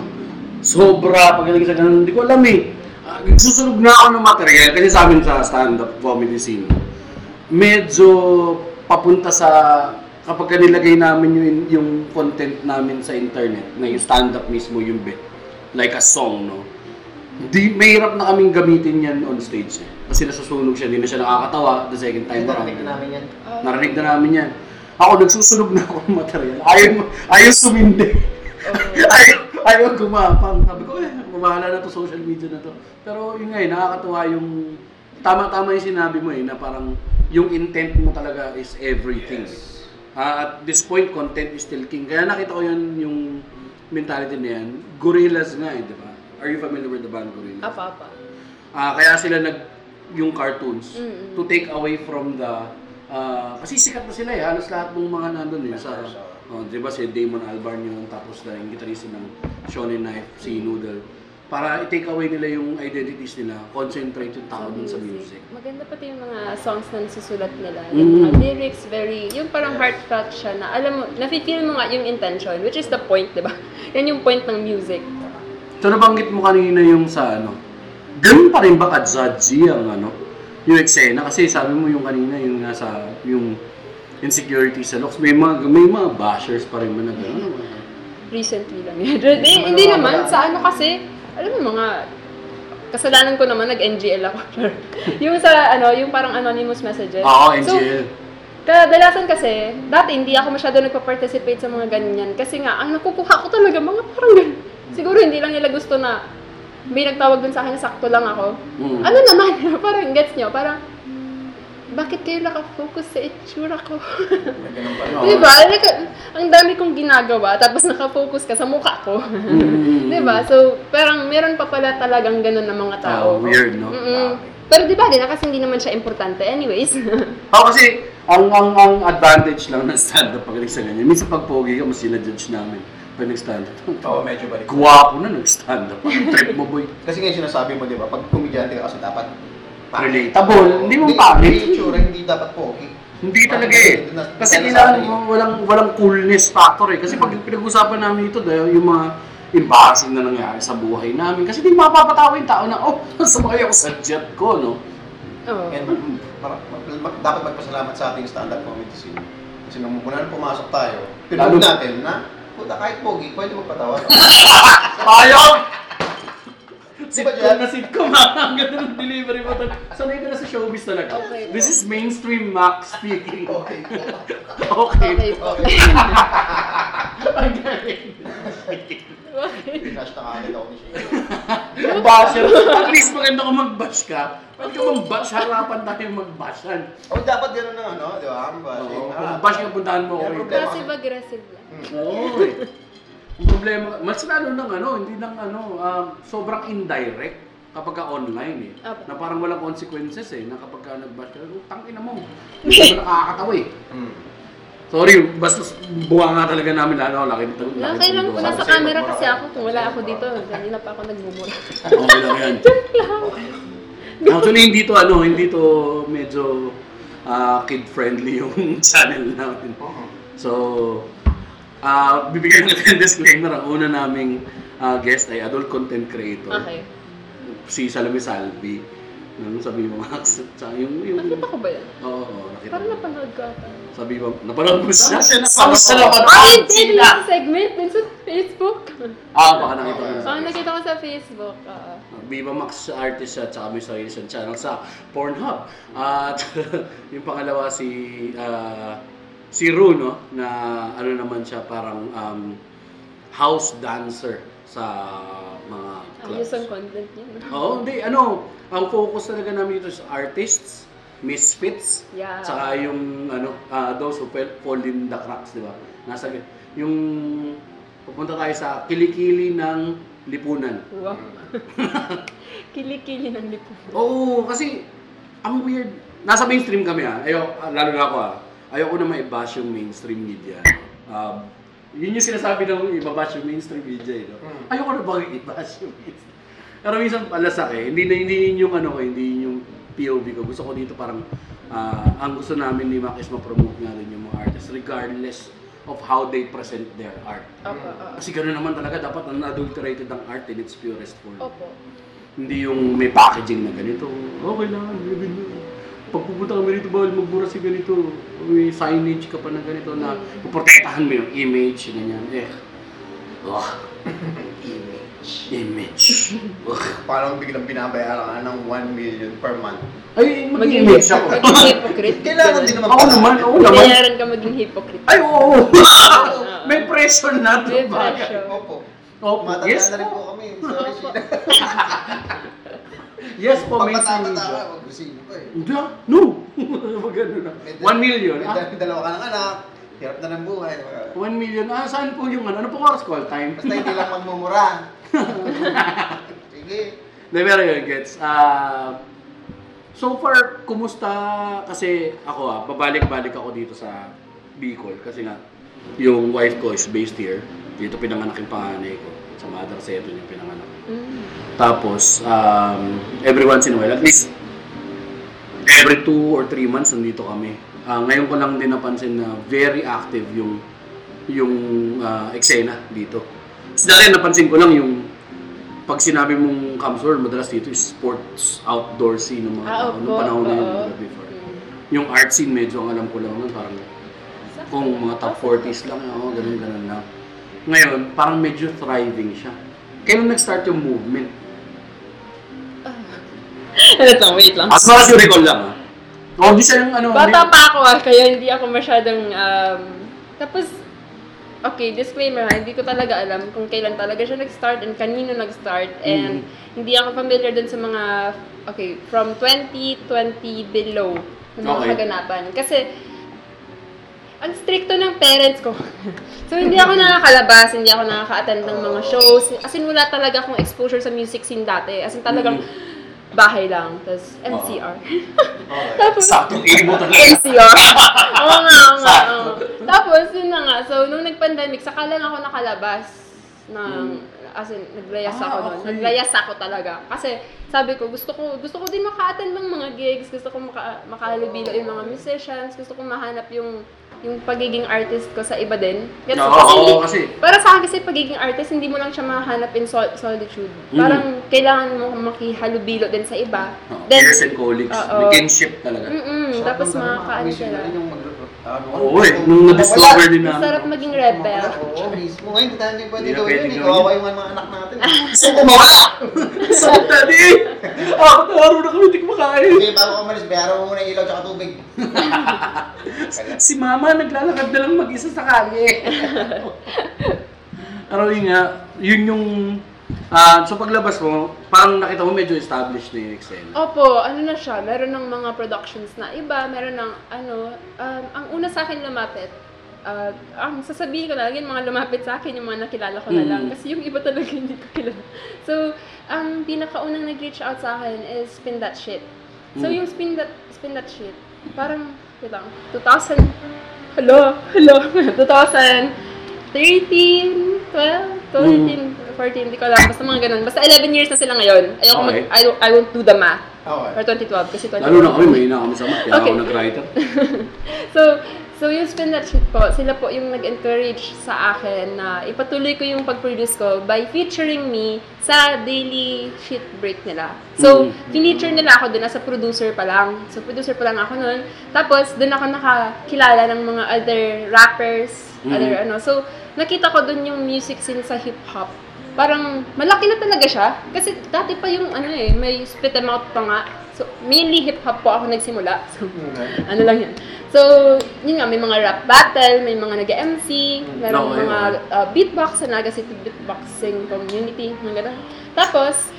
Sobra pagdating sa ganun. Hindi ko alam eh. Ah, Nagsusunog na ako ng material kasi sa amin sa stand-up comedy scene. Medyo papunta sa kapag ka nilagay namin yung, yung content namin sa internet, na yung stand-up mismo yung bit, like a song, no? Di, mahirap na kaming gamitin yan on stage eh. Kasi nasusunog siya, hindi na siya nakakatawa the second time. Narinig na namin yan. Narinig na namin yan. Ako, nagsusunog na ako ng material. Ayaw, ayaw sumindi. ayaw, ayaw gumapang. Sabi ko, eh, bumahala na to social media na to. Pero yun nga eh, nakakatuwa yung, tama-tama yung sinabi mo eh, na parang yung intent mo talaga is everything. Ah, at this point, content is still king. Kaya nakita ko yun, yung mentality na yan. Gorillas nga eh, di ba? Are you familiar with the band Gorillas? Apa, apa. Ah, kaya sila nag yung cartoons Mm-mm. to take away from the ah, kasi sikat na sila eh halos lahat ng mga nandun eh sa oh, 'di ba si Damon Albarn yun tapos na yung gitarista ng Shonen Knife si Noodle para i-take away nila yung identities nila, concentrate yung tao dun sa music. Maganda pati yung mga songs na nasusulat nila. Mm. Yung mga lyrics, very, yung parang heartfelt siya na alam mo, nafe-feel mo nga yung intention, which is the point, di ba? Yan yung point ng music. So nabanggit mo kanina yung sa ano, ganun pa rin ba ka-judgy ang ano, yung eksena? Kasi sabi mo yung kanina, yung nasa, yung insecurity sa looks, may mga, may mga bashers pa rin ba na gano'n? Recently lang yun. hindi, hindi naman, sa ano kasi, alam mo mga, kasalanan ko naman, nag-NGL ako. yung sa, ano, yung parang anonymous messages. Oo, So, NGL. Kadalasan kasi, dati hindi ako masyado nagpa-participate sa mga ganyan. Kasi nga, ang nakukuha ko talaga, mga parang ganun. Siguro hindi lang nila gusto na may nagtawag dun sa akin na sakto lang ako. Mm. Ano naman, parang gets nyo, parang, bakit kayo nakafocus sa itsura ko? Diba? Like, ang dami kong ginagawa, tapos nakafocus ka sa mukha ko. Mm. diba? So, parang meron pa pala talagang ganun ng mga tao. Oh, weird, no? Mm-mm. Pero di ba, di na kasi hindi naman siya importante. Anyways. Ako kasi, ang, ang, ang advantage lang ng stand-up pag sa ganyan, minsan pag pogi ka, mas sinadjudge namin pag nag-stand-up. Oo, medyo balik. Guwapo na nag-stand-up. Trip mo, boy. Kasi nga yung sinasabi mo, di ba, pag komedyante ka kasi dapat Relatable. Hindi mo Hindi pangit. itsura, hindi dapat pogi. Hindi talaga eh. Kasi kailangan mo walang walang coolness factor eh. Kasi pag pinag-usapan namin ito, dahil yung mga embarrassing na nangyari sa buhay namin. Kasi di mapapatawa yung tao na, oh, sumakay ako sa jet ko, no? Oo. And mar- mar- mag- dapat magpasalamat sa ating stand-up comedy scene. Kasi nung muna pumasok tayo, pinag natin na, puta kahit pogi, pwede magpatawa. Ayaw! Di ba Sitcom dyan? na sitcom ha. Ang ganda ng delivery mo. Sanay ka na sa showbiz talaga. Okay. This is mainstream Max speaking. Okay. Okay. Okay po. Okay. Ang galing. Binash na kagad ako ni Shane. Ang basher. At least maganda kung mag-bash ka. Pag ka mag-bash, harapan tayo mag-bashan. Oh, dapat ganun ng ano, di ba? Ang bashing. Oo, Ah, kung mag-bash ka, puntahan mo ako rito. problema. Passive-aggressive lang. Oo eh. Ang problema, mas lalo ng ano, hindi lang ano, um, sobrang indirect kapag ka online eh. Apo. Na parang walang consequences eh, na kapag ka nag-bash ka, oh, tangina mo. Hindi mo nakakatawa eh. Hmm. Sorry, basta bunga nga talaga namin lalo, laki nito. Laki lang po nasa camera kasi ka. ako. Kung wala ako dito, kanina pa ako nagmumura. Okay lang yan. Actually, hindi to ano, hindi to medyo ah, kid-friendly yung channel namin. So, ah bibigyan natin ng disclaimer. Ang una naming ah, guest ay adult content creator. Okay. Si Salome Salvi. Ano sabi mo, Max? Tsaka yung, yung... Nakita ko ba yan? Oo, oo, nakita Parang ko. napanood ko ata. Sabi mo, napanood mo siya? Siya Saan siya napanood? napanood? Ay, hindi! Yung segment dun sa Facebook. Ah, baka nakita mo. Oo, nakita ko sa Facebook. Oo. Viva Max artist siya, tsaka may sarili siyang channel sa Pornhub. At yung pangalawa si ah, si Ru, no? Na ano naman siya, parang um, house dancer sa mga clubs. Ayos ang content niya. Oo, hindi. Ano, ang focus talaga namin dito sa artists, misfits, Yeah. tsaka yung ano, ah, those who fell, fall in the cracks, di ba? Nasa yung pupunta tayo sa kilikili ng lipunan. Wow. Kili-kili ng lipo. Oo, kasi ang weird. Nasa mainstream kami ah. Ayo, lalo na ako ah. Ayoko na ma-bash yung mainstream media. Um, yun yung sinasabi ng iba-bash yung mainstream media eh. No? Hmm. Ayoko na bakit i-bash yung mainstream. Pero minsan palasak eh. Hindi na hindi yun yung ano ko, hindi yun yung POV ko. Gusto ko dito parang ah, ang gusto namin ni Mac is ma-promote nga rin yung mga artists regardless of how they present their art. Opo, oo. Kasi gano'n naman talaga dapat unadulterated ang art in its purest form. Opo. Hindi yung may packaging na ganito. Okay lang, gawin mo. Pag pupunta kami rito, bawal magbura si ganito. May signage ka pa na ganito na puprotektahan mo yung image, ganyan. Eh. Ugh. image. Image. Ugh. Parang biglang binabayaran ka ng 1 million per month. Ay, Maging, mag-image ako. maging hypocrite. Kailangan din naman Ako naman, oo naman. Bayaran ka maging hypocrite. Ay, oo. may pressure na. May pressure. Opo. Opo. Matanda Yes na rin po. po kami. Sorry, Sheena. Yes po, mainstream Pagpatama media. ka, mag-receive pa eh. Hindi ah. No. Wag ganun na. May 1 million. May Ah, dal- may dalawa ka ng anak. Hirap na ng buhay. 1 million. Ah, saan po yung ano? Ano po oras call time? Basta hindi lang magmumura. Sige. Hindi, pero yun, gets. Ah, so far, kumusta? Kasi ako ah, babalik-balik ako dito sa Bicol. Kasi nga, yung wife ko is based here. Dito pinanganak yung panganay ko. Sa Mother Seto yung pinanganak. Mm. Tapos, um, every once in a while, at least every two or three months nandito kami. Ah, ngayon ko lang din napansin na very active yung yung ah, eksena dito. Tapos dati napansin ko lang yung pag sinabi mong Camsor, madalas dito is sports outdoor scene ng mga Ah, tao. Nung panahon na yun, before. Mm. Yung art scene, medyo ang alam ko lang nun, parang kung mga top 40s lang, ako, ganun, ganun lang. Ngayon, parang medyo thriving siya. Kailan nag-start yung movement? Wait lang, wait lang. As far as you recall lang, ah. Oh, di siya yung ano. Bata pa ako ah, kaya hindi ako masyadong, um, tapos, okay, disclaimer ha, hindi ko talaga alam kung kailan talaga siya nag-start and kanino nag-start and hindi ako familiar dun sa mga, okay, from 2020 below na mga Okay. kaganapan. Kasi, ang stricto ng parents ko. so, hindi ako nakakalabas, hindi ako nakaka-attend ng mga shows. As in, wala talaga akong exposure sa music scene dati. As in, talagang bahay lang. Tapos, MCR. Tapos, Saktong imo talaga. NCR. Oo nga, oo nga. oo. Tapos, yun na nga. So, nung nag-pandemic, saka lang ako nakalabas ng, as in, naglayas Ah, ako nun. okay. Naglayas ako talaga. Kasi, sabi ko, gusto ko, gusto ko din maka-attend ng mga gigs, gusto ko maka, makahalubilo yung mga musicians, gusto ko mahanap yung yung pagiging artist ko sa iba din. Gets mo? Oo, kasi, oo, hindi- kasi- para sa akin kasi pagiging artist, hindi mo lang siya mahanap in sol- solitude. Mm. Parang kailangan mo makihalubilo din sa iba. Oh, Then- peers and colleagues. Oo. May kinship talaga. Mm-mm, tapos makakaano siya sila. yung mag Oo eh, nung na-discover din namin. sarap maging rebel. Oo, mismo. Ngayon, hindi tayo hindi pwede Hindi na gawin pwede yun. eh. gawin Kawawa yung mga anak natin. Gusto ko mawala! So, daddy! Ako, tawaro na kami, hindi ko makain. Sige, bago umalis, bayaran mo muna yung ilaw tsaka tubig. Si mama, naglalakad na lang mag-isa sa kalye. Pero yun nga, yun yung... ah so paglabas mo, parang nakita mo medyo established na yung eksena. Opo, ano na siya, meron ng mga productions na iba, meron ng ano, um, ang una sa akin lumapit, uh, ang sasabihin ko na lang, yung mga lumapit sa akin, yung mga nakilala ko na lang. Mm. Kasi yung iba talaga hindi ko kilala. So, ang pinakaunang nag-reach out sa akin is Spin That Shit. So, Mm. yung Spin That, Spin That Shit, parang, wait lang, 2000, hello, hello, 2013, 12, 13, 14, hindi ko alam. Basta mga ganun. Basta 11 years na sila ngayon. Ayoko mag, Okay. I, don't- I won't do the math. Okay. Or 2012, kasi 2012. Lalo na kami, may na kami sa mat, kaya Okay. ako nag-writer. so, so yung Spin That Shit po, sila po yung nag-encourage sa akin na ipatuloy ko yung pag-produce ko by featuring me sa daily shit break nila. So, Mm. feature nila ako doon as a producer pa lang. So, producer pa lang ako noon. Tapos, doon ako nakakilala ng mga other rappers, Mm. other ano. So, nakita ko doon yung music scene sa hip-hop. Parang, malaki na talaga siya. Kasi dati pa yung ano eh, may spit em out pa nga. So, mainly hip-hop po ako nagsimula. So, ano lang yan. So, yun nga, may mga rap battle, may mga nag-MC, meron Okay, mga uh, beatbox sa Naga City Beatboxing Community, mga ganun. Tapos,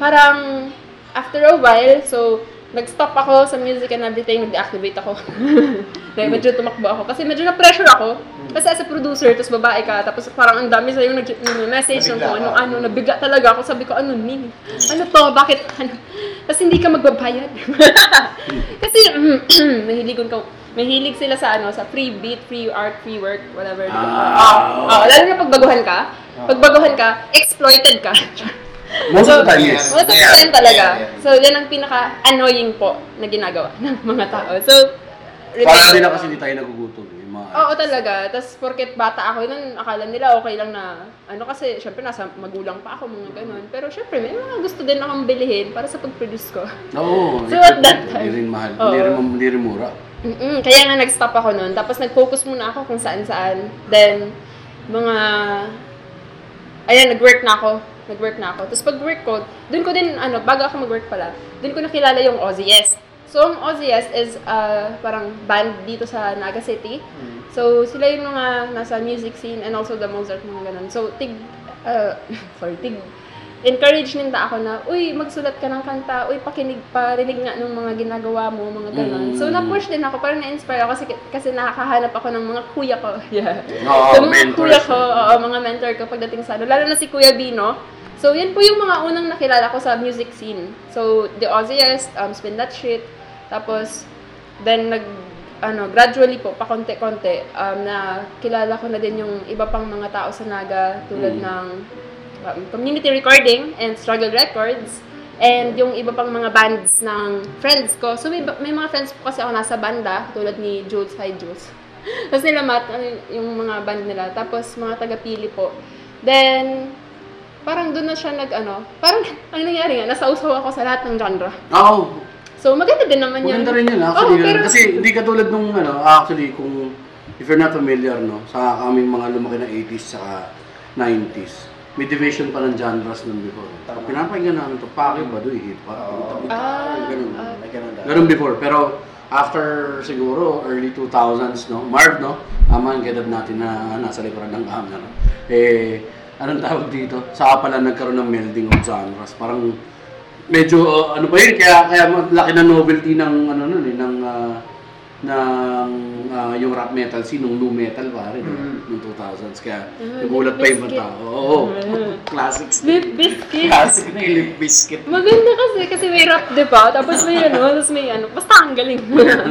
parang, after a while, so, nag-stop ako sa music and everything, nag-deactivate ako. Dahil medyo tumakbo ako. Kasi medyo na-pressure ako. Kasi as a producer, tapos babae ka, tapos parang ang dami sa'yo nag-message ng kung ka. ano-ano, nabigla talaga ako. Sabi ko, ano, Ning? Ano to? Bakit? Ano? Tapos hindi ka magbabayad. Kasi, mahiligon ka, mahilig sila sa ano, sa free beat, free art, free work, whatever. Ah. Oo, lalo na pagbaguhan ka. Pagbaguhan ka, exploited ka. Most of the time, yes. Most of the time talaga. Yeah, yeah. So, yan ang pinaka-annoying po na ginagawa ng mga tao. So, Para din na kasi hindi tayo nagugutom. Yung mga Oo talaga. Tapos, porket bata ako nun, akala nila okay lang na, ano kasi, syempre nasa magulang pa ako, mga ganun. Pero syempre, may mga gusto din akong bilihin para sa pag-produce ko. Oo, So, at that hindi time- rin mahal. Hindi rin, hindi rin mura. Mm-mm, kaya nga nag-stop ako nun. Tapos nag-focus muna ako kung saan-saan. Then, mga... Ayan, nag-work na ako. Nag-work na ako. Tapos pag-work ko, dun ko din, ano, bago ako mag-work pala, dun ko nakilala yung OZS. So, ang OZS is uh, parang band dito sa Naga City. So, sila yung mga nasa music scene and also the Mozart, mga ganun. So, tig... Uh, sorry, tig... Encourage ninda ako na, uy, magsulat ka ng kanta, uy, pakinig, parinig nga ng mga ginagawa mo, mga ganun. So, Mm. na-push din ako, parang na-inspire ako kasi, kasi nakakahanap ako ng mga kuya ko. Yeah. Oo, so, mga mentors. kuya ko, oo, mga mentor ko pagdating sa ano. Lalo na si Kuya Bino. So, yan po yung mga unang nakilala ko sa music scene. So, The Ozzyest, um, Spin That Shit. Tapos, then, nag, ano, gradually po, pa-konti-konti, um, na kilala ko na din yung iba pang mga tao sa Naga, tulad Mm. ng um, Community Recording and Struggle Records. And yung iba pang mga bands ng friends ko. So may, may mga friends po kasi ako nasa banda, tulad ni Jules, hi Jules. Tapos nila Matt, ano yung mga band nila. Tapos mga taga-pili po. Then, parang doon na siya nag, ano, parang, ano nangyari nga, nasausaw ako sa lahat ng genre. Oo, So, maganda din naman yun. Maganda rin yun Oo, actually. Oh, pero, Kasi hindi katulad nung ano, actually kung if you're not familiar no, sa kaming mga lumaki na 80s saka 90s. May division pa ng genres nun before. Pag pinapakinggan namin to, pake ba do hip hop? ah, Ganun. ah, May ganun. Ganun before. Pero after siguro early 2000s no, Marv no, tama ang edad natin na nasa likuran ng camera. Eh anong tawag dito? Saka pala nagkaroon ng melding of genres. Parang medyo uh, ano ba yun kaya kaya laki na novelty ng ano nun eh ng uh, ng uh, yung rap metal scene nung new metal pare no? nung 2000s kaya Ah, nagulat pa yung mga tao. Oo. Classics. Limp Bizkit. Classic na yung Limp Bizkit. Maganda kasi, kasi may rap, di ba? Tapos may ano, tapos may ano. Basta ang galing.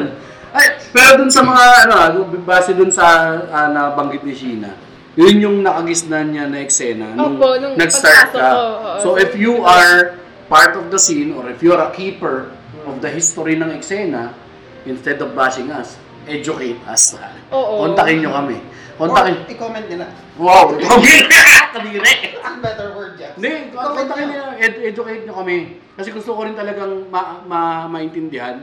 Ay, pero dun sa mga, ano, base dun sa uh, nabanggit ni Sheena, yun yung nakagisnan niya na eksena nung, Opo, nung nag-start ka. ko, so if you are part of the scene or if you're a keeper of the history ng eksena, instead of bashing us, educate us. Oo. Kontakin nyo kami. Or, Kontakin. i-comment nila. Wow! Kadire! Ang better word yan. Hindi, kontakin nyo, ed- educate nyo kami. Kasi gusto ko rin talagang ma- ma- maintindihan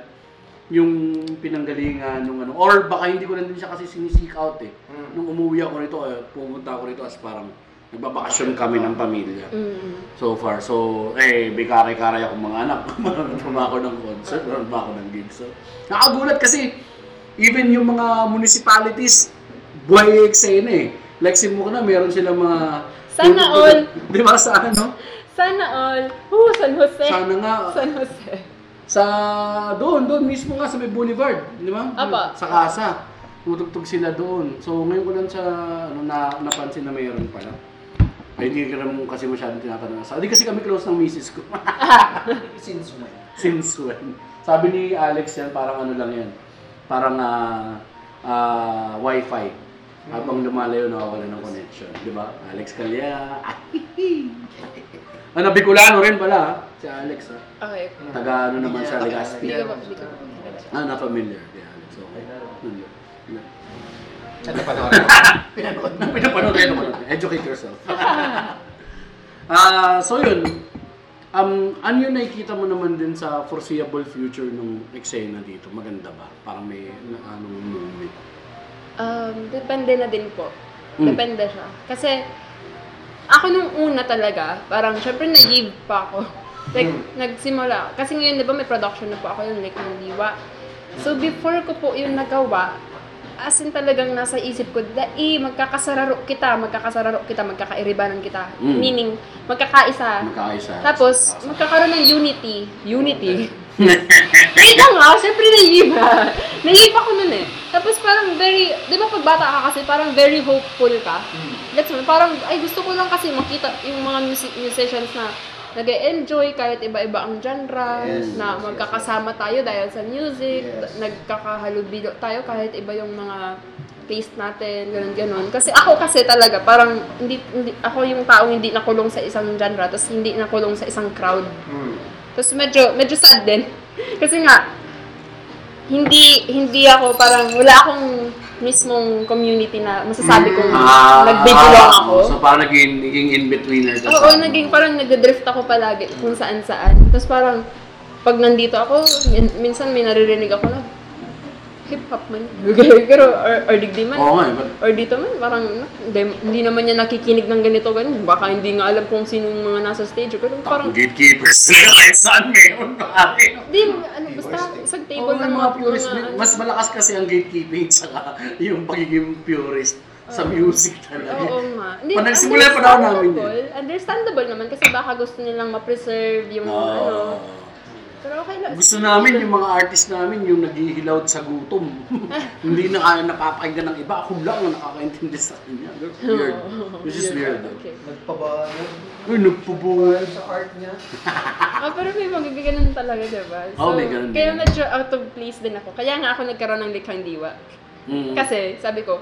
yung pinanggalingan nung ano. Or baka hindi ko rin din siya kasi sinisik out eh. Nung umuwi ako rito, eh, pumunta ako rito as parang nagbabakasyon kami ng pamilya. mm. So far. So, eh, bikare-kare akong mga anak. Ba ako ng concert? Ba ako ng gig? So, nakagulat kasi even yung mga municipalities, buhay eksena eh. Like si Mukna, meron silang mga... Sana all. Di ba sa ano? Sana all. Oh, San Jose. Sana nga, San Jose. Sa doon, doon mismo nga sa may boulevard, di ba? Apa. Sa Kasa. Tutugtog sila doon. So ngayon ko lang sa ano na napansin na mayroon pala. Ay hindi ko naman kasi masyadong tinatanong. Sa, di kasi kami close ng misis ko. Since when? Since when? Sabi ni Alex yan, parang ano lang yan. Parang ah ah, wifi. Habang lumalayo, nakawala ng connection. Di ba? Alex Calya. ano, Bicolano rin pala, ah, si Alex. ah. Okay. Taga ano naman siya, Legazpi. Hindi ka ba, hindi ka ba. Ah, not familiar. Yeah, Alex. Okay. Ano panoorin mo? Pinanood mo. Pinapanood kayo naman. Educate yourself. Ah, so yun. Um, ano yung nakikita mo naman din sa foreseeable future ng eksena dito? Maganda ba? Parang may na, anong movement? Um, depende na din po. Mm. Depende siya. Kasi, ako nung una talaga, parang syempre naive pa ako. Like, nagsimula. Kasi ngayon, di ba, may production na po ako yung like ng Diwa. So, before ko po yung nagawa, as in talagang nasa isip ko, dai, magkakasararo kita, magkakasararo kita, magkakairibanan kita. Mm. Meaning, magkakaisa. Magkakaisa. Tapos, magkakaroon ng unity. Unity. Wait lang nga, syempre naive ha. Naive ako nun eh. Tapos parang very, di ba pag bata ka kasi parang very hopeful ka. That's why, parang, ay gusto ko lang kasi makita yung mga music, musicians na nag enjoy kahit iba-iba ang genre, Yes, na yes, magkakasama tayo dahil sa music, Yes. nagkakahalubilo tayo kahit iba yung mga taste natin, ganun ganon. Kasi ako kasi talaga, parang hindi, hindi ako yung taong hindi nakulong sa isang genre, tapos hindi nakulong sa isang crowd. Hmm. Tapos medyo, medyo sad din. Kasi nga, hindi, hindi ako parang, wala akong mismong community na masasabi kong nag-belong ako. Ah, So parang naging, naging in-betweener ka Oo, sa- naging parang nag-drift ako palagi kung saan-saan. Tapos parang, pag nandito ako, min- minsan may naririnig ako na, hip-hop man. Pero, or, or digdi man. Oo nga eh. but- Or dito man, parang no, hindi, hindi naman niya nakikinig ng ganito, ganun. Baka hindi nga alam kung sino yung mga nasa stage. Pero parang, Ang gatekeepers sila kahit saan meron pare. Hindi, ano, basta isang table Oo, ng mga purist. mga, ano. Mas malakas kasi ang gatekeeping saka yung pagiging purist sa music talaga. Oo nga. Hindi, Pag nagsimula pa daw namin yun. understandable. Naman kasi baka gusto nilang ma-preserve yung Oo. ano. Pero okay lang. Gusto namin yung mga artist namin yung naghihilawd sa gutom. Hindi na kaya napapakinggan ng iba. Ako lang ang nakakaintindi sa kanya. That's weird. Which is weird. Okay. Nagpabayad. Ay, nagpubuhay. sa art niya. Ah, pero may magigaganon talaga, diba? Oo, may ganun Kaya medyo out of place din ako. Kaya nga ako nagkaroon ng likhang diwa. Mm. Kasi, sabi ko,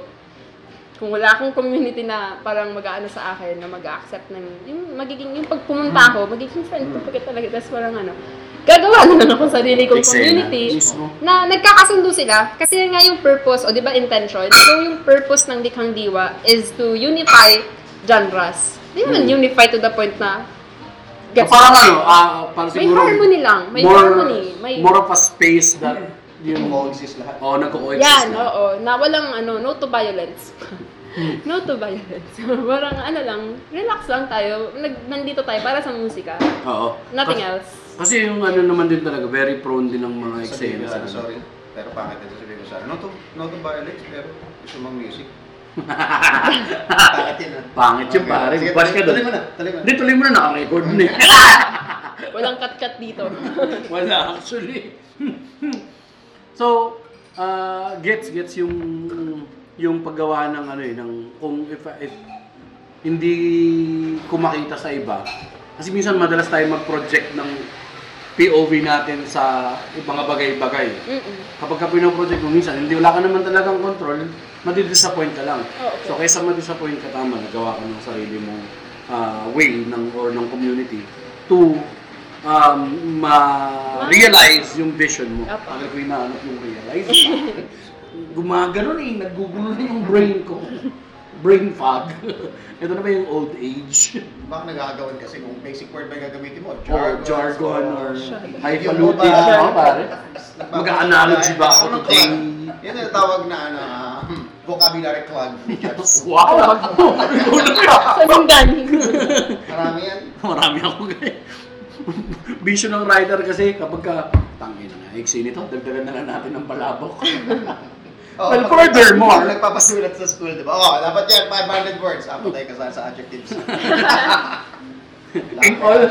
kung wala akong community na parang mag-aano sa akin, na mag-accept ng, yung magiging, yung pag pumunta ako, magiging friend ko pagkat talaga, tapos parang ano, gagawa na lang ako sarili kong community na nagkakasundo sila. Kasi nga yung purpose, o di ba intention, so yung purpose ng Likhang Diwa is to unify genres. Di naman unify to the point na So, gets parang ano, ah, parang May siguro... harmony lang. May more, harmony. May- More of a space that yung... Coexist lahat. Oo, nagko-coexist Yan, na. oo. Na walang ano, no to violence. no to violence. Parang ano lang, relax lang tayo. Nag, nandito tayo para sa musika. Oo. Nothing Kasi- else. Kasi yung ano naman din talaga, very prone din ng mga Sabihin eksena. ko sana, sa- sorry. Pero pangit din sabihin ko sana. No to, no to violence, pero gusto mong music. Pangit yun ah. Pangit yun, pare. Sige, Bash ka tuloy mo na, tuloy mo na. Hindi, tuloy mo na, naka-record na eh. Walang cut-cut dito. Wala actually. so, uh, gets gets yung yung paggawa ng ano eh ng kung if, if hindi kumakita sa iba kasi minsan madalas tayo mag-project ng POV natin sa mga bagay-bagay. Mm-mm. Kapag ka pinoproject mo minsan, hindi wala ka naman talagang control, madidisappoint ka lang. Oo, So kaysa madisappoint ka tama, nagawa ka ng sarili mong ah, way ng or ng community to um, ma-realize yung vision mo. Ano ko hinahanap yung realize? Gumagano eh, naggugulo na yung brain ko. Brain fog. Ito na ba yung old age? Baka nagagawan kasi kung basic word ba yung gagamitin mo? Or jargon or Jargon. highfalutin. Yung Ano pare? Mag-analogy ba ako today? Yan ang tawag na ano, ah, vocabulary clog. Wow! Sa linggan. Marami yan. Marami ako guys. Vision ng writer kasi kapag ka, tangin na nga, iksi nito, dagdagan na lang natin ng palabok. Oh, Well, furthermore- pag nagpapasulat sa school, di ba? Oh, dapat yan, 500 words. Apo tayo kasal sa adjectives. in all,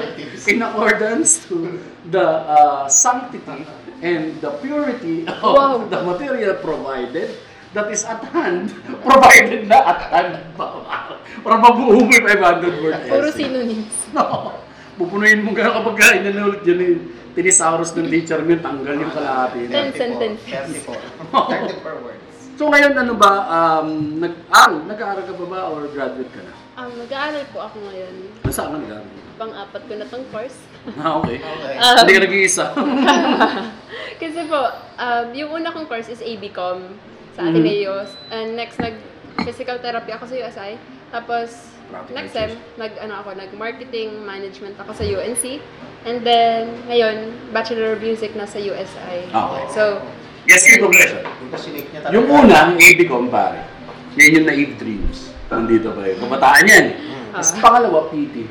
in accordance to the uh, sanctity and the purity of Wow. the material provided, that is at hand, provided na at hand pa. Para mabuo mo yung 500 word Puro synonyms. No. Pupunuin mo gano'n kapag ka inanulit yun yung tinisaurus ng teacher mo, tanggal yung kalahati. Ten na. sentences. 34. 34 words. So ngayon ano ba, um, nag, ah, nag-aaral ka pa ba or graduate ka na? Um, mag-aaral po ako ngayon. Ano saan ka nag-aaral? Pang-apat ko na tong course. Ah, okay. Okay. Um, Hindi ka nag-iisa. Kasi po, um, yung una kong course is ABCOM sa. Ateneo. And next, nag-physical therapy ako sa USI. Tapos, Practical next sem, nag, ano ako, nag-marketing management ako sa UNC. And then, ngayon, Bachelor of Music na sa USI. Okay. So, Yes, yung progression. Yung sinake niya talaga. Yung una, yung ABCOM pare. Yan yung naive dreams. Nandito pa yun. Kabataan yan. Tapos Ah. pangalawa, PT.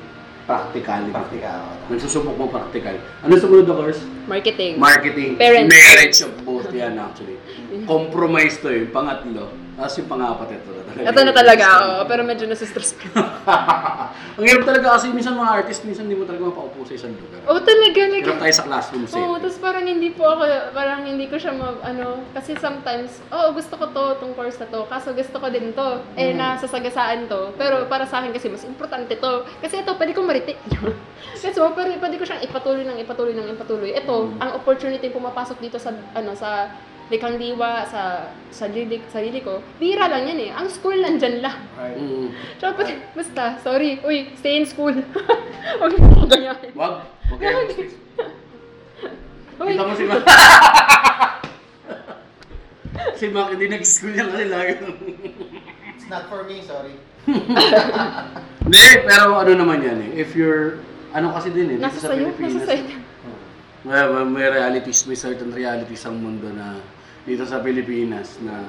Practicality. Practical. Nagsusubok mo practical. Ano sumunod na course? marketing. Marketing. Parents. Marriage of both yan actually. Compromise to yung pangatlo. Tapos yung pangapat ito na talaga. Ito na talaga ako, pero medyo nasistress pa. Ang hirap talaga kasi minsan mga artist, minsan hindi mo talaga mapaupo sa isang lugar. Oo, talaga. Like, Hirap tayo sa classroom Oo, setting. tapos parang hindi po ako, parang hindi ko siya mag, ano, kasi sometimes, oo, gusto ko to, tong course na to, kaso gusto ko din to, eh, nasasagasaan to, pero para sa akin kasi mas importante to, kasi ito, pwede kong mariti. kasi so, pero pwede ko siyang ipatuloy ng ipatuloy ng ipatuloy. Ito, ang opportunity pumapasok dito sa, ano, sa Likhang Diwa, sa, sa sarili, sarili ko, bira lang yan eh. Ang school nandyan lang. Right. Mm. Pati, basta, sorry, uy, stay in school. Huwag mo ganyan. Wag. Wag kayo. Uy, Kita mo si Mac. si Mac hindi nag-school niya kasi lagi. It's not for me, sorry. Hindi, pero ano naman yan eh. If you're, ano kasi din eh, dito nasa sa sayo, Pilipinas. nasa sayo. May, may, may realities, may certain realities ang mundo na dito sa Pilipinas na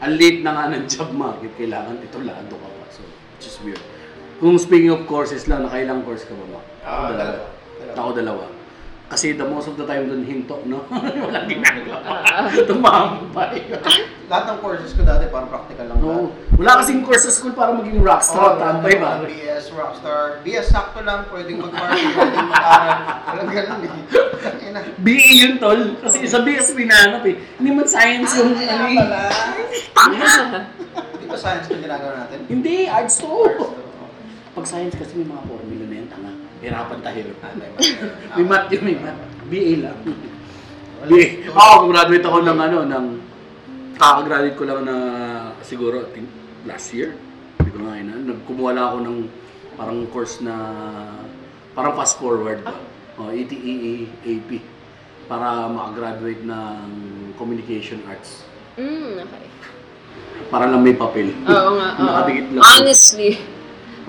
ang late na nga ng job market, kailangan titulado ka pa. So, which is weird. Kung speaking of courses lang, nakailang course ka ba ba? Ah, dalawa. Dalawa. Ako dalawa. Kasi the most of the time doon hinto, no? Walang ginagawa. Ah. Lahat ng courses ko dati parang practical lang no. lahat. Wala kasing course sa school para maging rockstar. Oh, tambay ba? BS, Rockstar. BS, sakto lang. Pwedeng mag-party, pwedeng mag-aral. Walang ganun eh. BA yun, tol. Kasi sa BS pinanap eh. Hindi man science yung Kaya ano eh. pala. Tanga! Di ba science yung ginagawa natin? Hindi, arts to. Pag science kasi may mga formula na yan, tanga. Hirapan tayo. may math yun, may math. BA lang. BA. Ako, kung graduate ako ng ano, ng kakagraduate ko lang na siguro, tin- last year. Hindi ko nga ina. Nagkumuha lang ako ng parang course na parang fast forward ba? Oh, ETEE AP para makagraduate ng communication arts. Mm, okay. Para lang may papel. Oo nga, oo. Nakadikit lang. Honestly,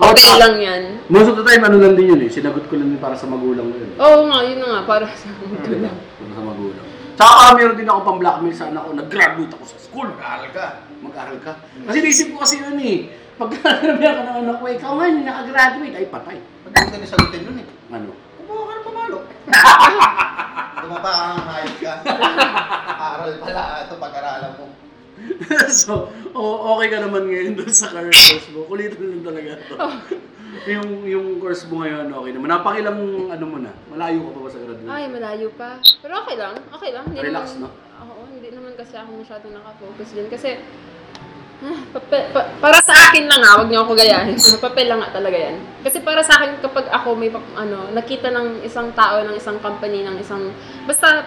Oh, okay pa- lang yan. Most of the time, ano lang din yun eh. Sinagot ko lang din para sa magulang ko yun. Oo nga, yun na nga, para sa Diba? Para sa magulang. Tsaka meron din ako pang blackmail sa anak ko. Nag-graduate ako sa school. Mag-aaral ka. Mag-aral ka. Kasi naisip ko kasi yun eh. Pag nanabihan ka ng anak ko, ikaw nga yung nakagraduate, ay patay. Hindi ka sagutin nun eh? Ano? Kumuha ka ng pamalo. Tumapa ka ng hayop ka. Aral pala ito pag-aralan mo. so, o- okay ka naman ngayon doon sa current course mo. Kulitan lang talaga to. Yung yung course mo ngayon, okay naman. Napakilang ano mo na. Malayo ka pa ba sa graduate? Ay, malayo pa. Pero okay lang, okay lang. Hindi Relax, naman, no? Oo, hindi naman kasi ako masyadong nakafocus din. Kasi, ah, pape- pa- para sa akin lang ha, wag niyo ako gayahin. Papel lang nga talaga yan. Kasi para sa akin, kapag ako may, ano, nakita ng isang tao, ng isang company, ng isang, basta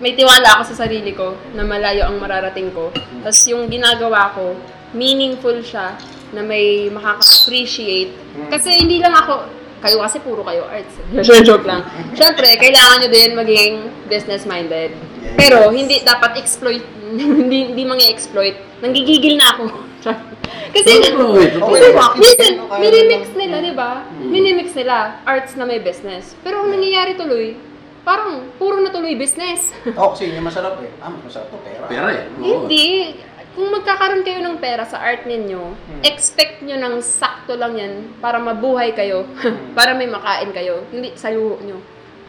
may tiwala ako sa sarili ko na malayo ang mararating ko. Tapos yung ginagawa ko, meaningful siya na may makaka-appreciate. Kasi hindi lang ako, kayo kasi puro kayo arts. Joke lang. Siyempre, kailangan nyo din maging business-minded. Pero hindi dapat exploit, hindi, hindi mga exploit Nanggigigil na ako. kasi. Okay, kasi minsan, minimix nila, di ba? Minimix nila, arts na may business. Pero ang nangyayari tuloy, parang puro na tuloy business. Oo, kasi yun yung masarap eh. Ah, mas masarap to, pera. Pera eh. Oo. Hindi. Kung magkakaroon kayo ng pera sa art ninyo, Hmm. expect nyo ng sakto lang yan para mabuhay kayo, Hmm. para may makain kayo, hindi sa luho nyo.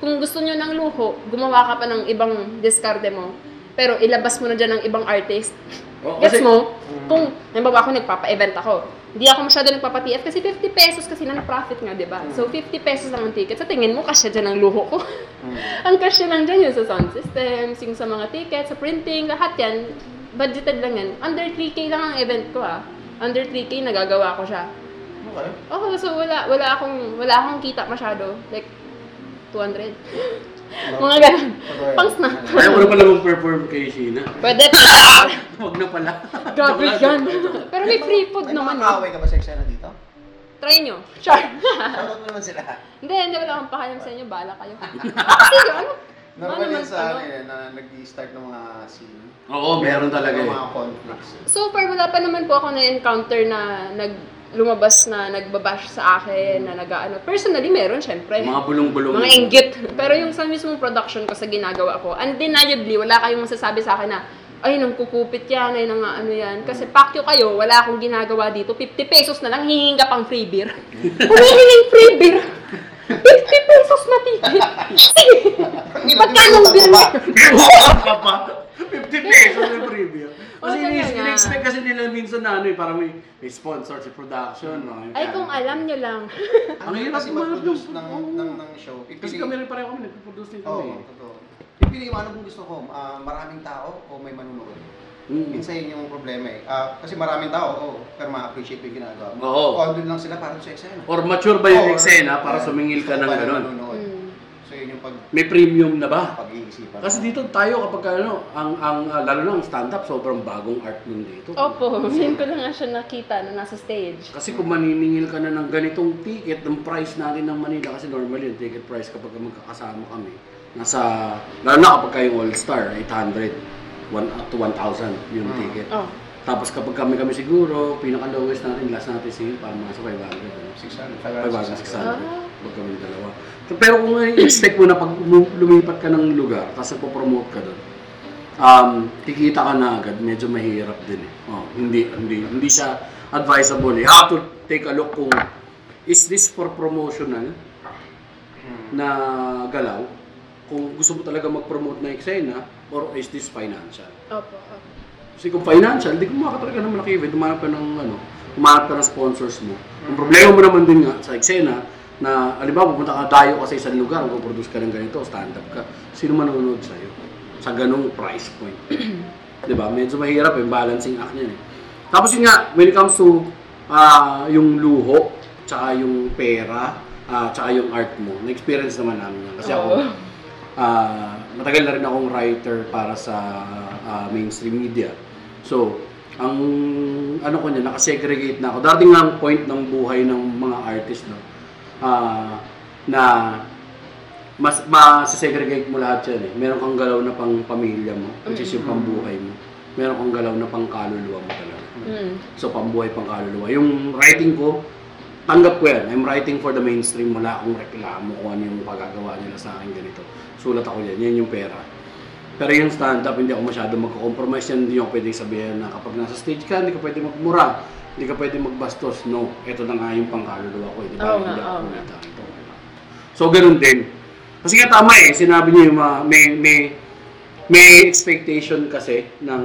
Kung gusto nyo ng luho, gumawa ka pa ng ibang diskarte mo, pero ilabas mo na dyan ng ibang artist. Oo, Gets mo? Kung, halimbawa ako nagpapa-event ako, hindi ako masyado nagpapa-TF kasi 50 pesos kasi na profit nga, di ba? So, 50 pesos lang ang ticket. Sa tingin mo, kasya dyan ang luho ko. ang kasya lang dyan yung sa sound systems, yung sa mga tickets, sa printing, lahat yan, budgeted lang yan. Under 3K lang ang event ko ah. Under 3K, nagagawa ko siya. Okay. Oh, so wala wala akong wala akong kita masyado. Like 200. mga ganun. Pang snap. Kaya mo na pala mag-perform kay Sheena. Pwede pa. Huwag na pala. Grabe yan. Pero may free food May naman. mga ah. kaaway ka ba sa eksena dito? Try nyo. Sure. Shoutout mo naman sila. hindi, hindi wala akong pakialam sa inyo. Bahala kayo. Kasi ano? Normal naman yan sa ano? ano eh, na nag-start ng mga scene. Oo, meron talaga eh. mga conflicts. So far, wala pa naman po ako na-encounter na nag lumabas na nagbabash sa akin, na nag-ano. Personally, meron, syempre. Mga bulong-bulong. Mga inggit. Pero yung sa mismong production ko sa ginagawa ko, undeniably, wala kayong masasabi sa akin na, ay, nang kukupit yan, ay, nang ano yan. Kasi pakyo kayo, wala akong ginagawa dito. 50 pesos na lang, hihinga pang free beer. Humihiling free beer. 50 pesos na ticket. Sige. Magkano beer ka pa. 50 pesos yung preview. Kasi Oo, nga. in-expect kasi nila minsan na ano eh, parang may, may sponsor si production. No? Ay, kung alam nyo lang. Ang hirap kasi mag-produce ng, ng, ng show. Kasi kami rin pareho kami, nagpo-produce din Oo, kami. totoo. Pipili mo ano kung gusto ko, ah, maraming tao o may manunood. Mm. Minsan yun yung problema eh. Ah, kasi maraming tao, oo, pero ma-appreciate yung ginagawa mo. Oo. O lang sila para sa eksena. Or mature ba yung eksena para Yeah. sumingil ka ng paano gano'n? manunood? Mm. So yun yung pag May premium na ba? pag-iisipan. Kasi dito tayo kapag ano, ang, ang ah, lalo na ang stand-up, sobrang bagong art nun dito. Opo, ngayon ko lang nga siya nakita na nasa stage. Kasi kung maniningil ka na ng ganitong ticket, ng price natin ng Manila, kasi normally yung ticket price kapag magkakasama kami, nasa, lalo na kapag kayo all-star, 800, 1 up to 1,000 yung Mm. ticket. Oh. Tapos kapag kami kami siguro, pinaka-lowest natin, last natin parang mga sa 500. ano. 600, 500, 500, 600. Ah. Huwag kami dalawa. Pero kung i-expect mo na pag lu- lumipat ka ng lugar, tapos nagpo-promote ka doon, um, kikita ka na agad, medyo mahirap din eh. Oh, hindi, hindi, hindi siya advisable. You have to take a look kung is this for promotional na galaw? Kung gusto mo talaga mag-promote na eksena, or is this financial? Opo, opo. Kasi kung financial, di kumakas talaga ng malaki event, humanap ka ng ano, ka ng sponsors mo. Ang problema mo naman din nga sa eksena, na alimbawa pupunta ka dayo ka sa isang lugar, mag-produce ka ng ganito, stand-up ka, sino manonood sa'yo? Sa ganong price point. di ba? Medyo mahirap yung balancing act niyan eh. Tapos yun nga, when it comes to ah, yung luho, tsaka yung pera, ah, tsaka yung art mo, na-experience naman namin yan. Kasi ako, ah, matagal na rin akong writer para sa ah, mainstream media. So, ang ano ko niya, nakasegregate na ako. Darating nga ang point ng buhay ng mga artist, no? Ah, na mas masesegregate mo lahat yan eh. Meron kang galaw na pang pamilya mo, which is yung pambuhay mo. Meron kang galaw na pang kaluluwa mo talaga. Mm. So, pambuhay, pang kaluluwa. Yung writing ko, tanggap ko yan. I'm writing for the mainstream. Wala akong reklamo kung ano yung pagagawa nila sa akin ganito. Sulat ako yan. Yan yung pera. Pero yung stand-up, hindi ako masyado magko-compromise yan. Hindi ako pwedeng sabihin na kapag nasa stage ka, hindi ka pwede magmura. Hindi ka pwede magbastos. No, ito na nga yung pangkaluluwa ko. Hindi ba? Oo nga, hindi ako oo nga. kumita. Ito. So, ganun din. Kasi nga tama eh, sinabi niyo yung mga, may, may, may expectation kasi ng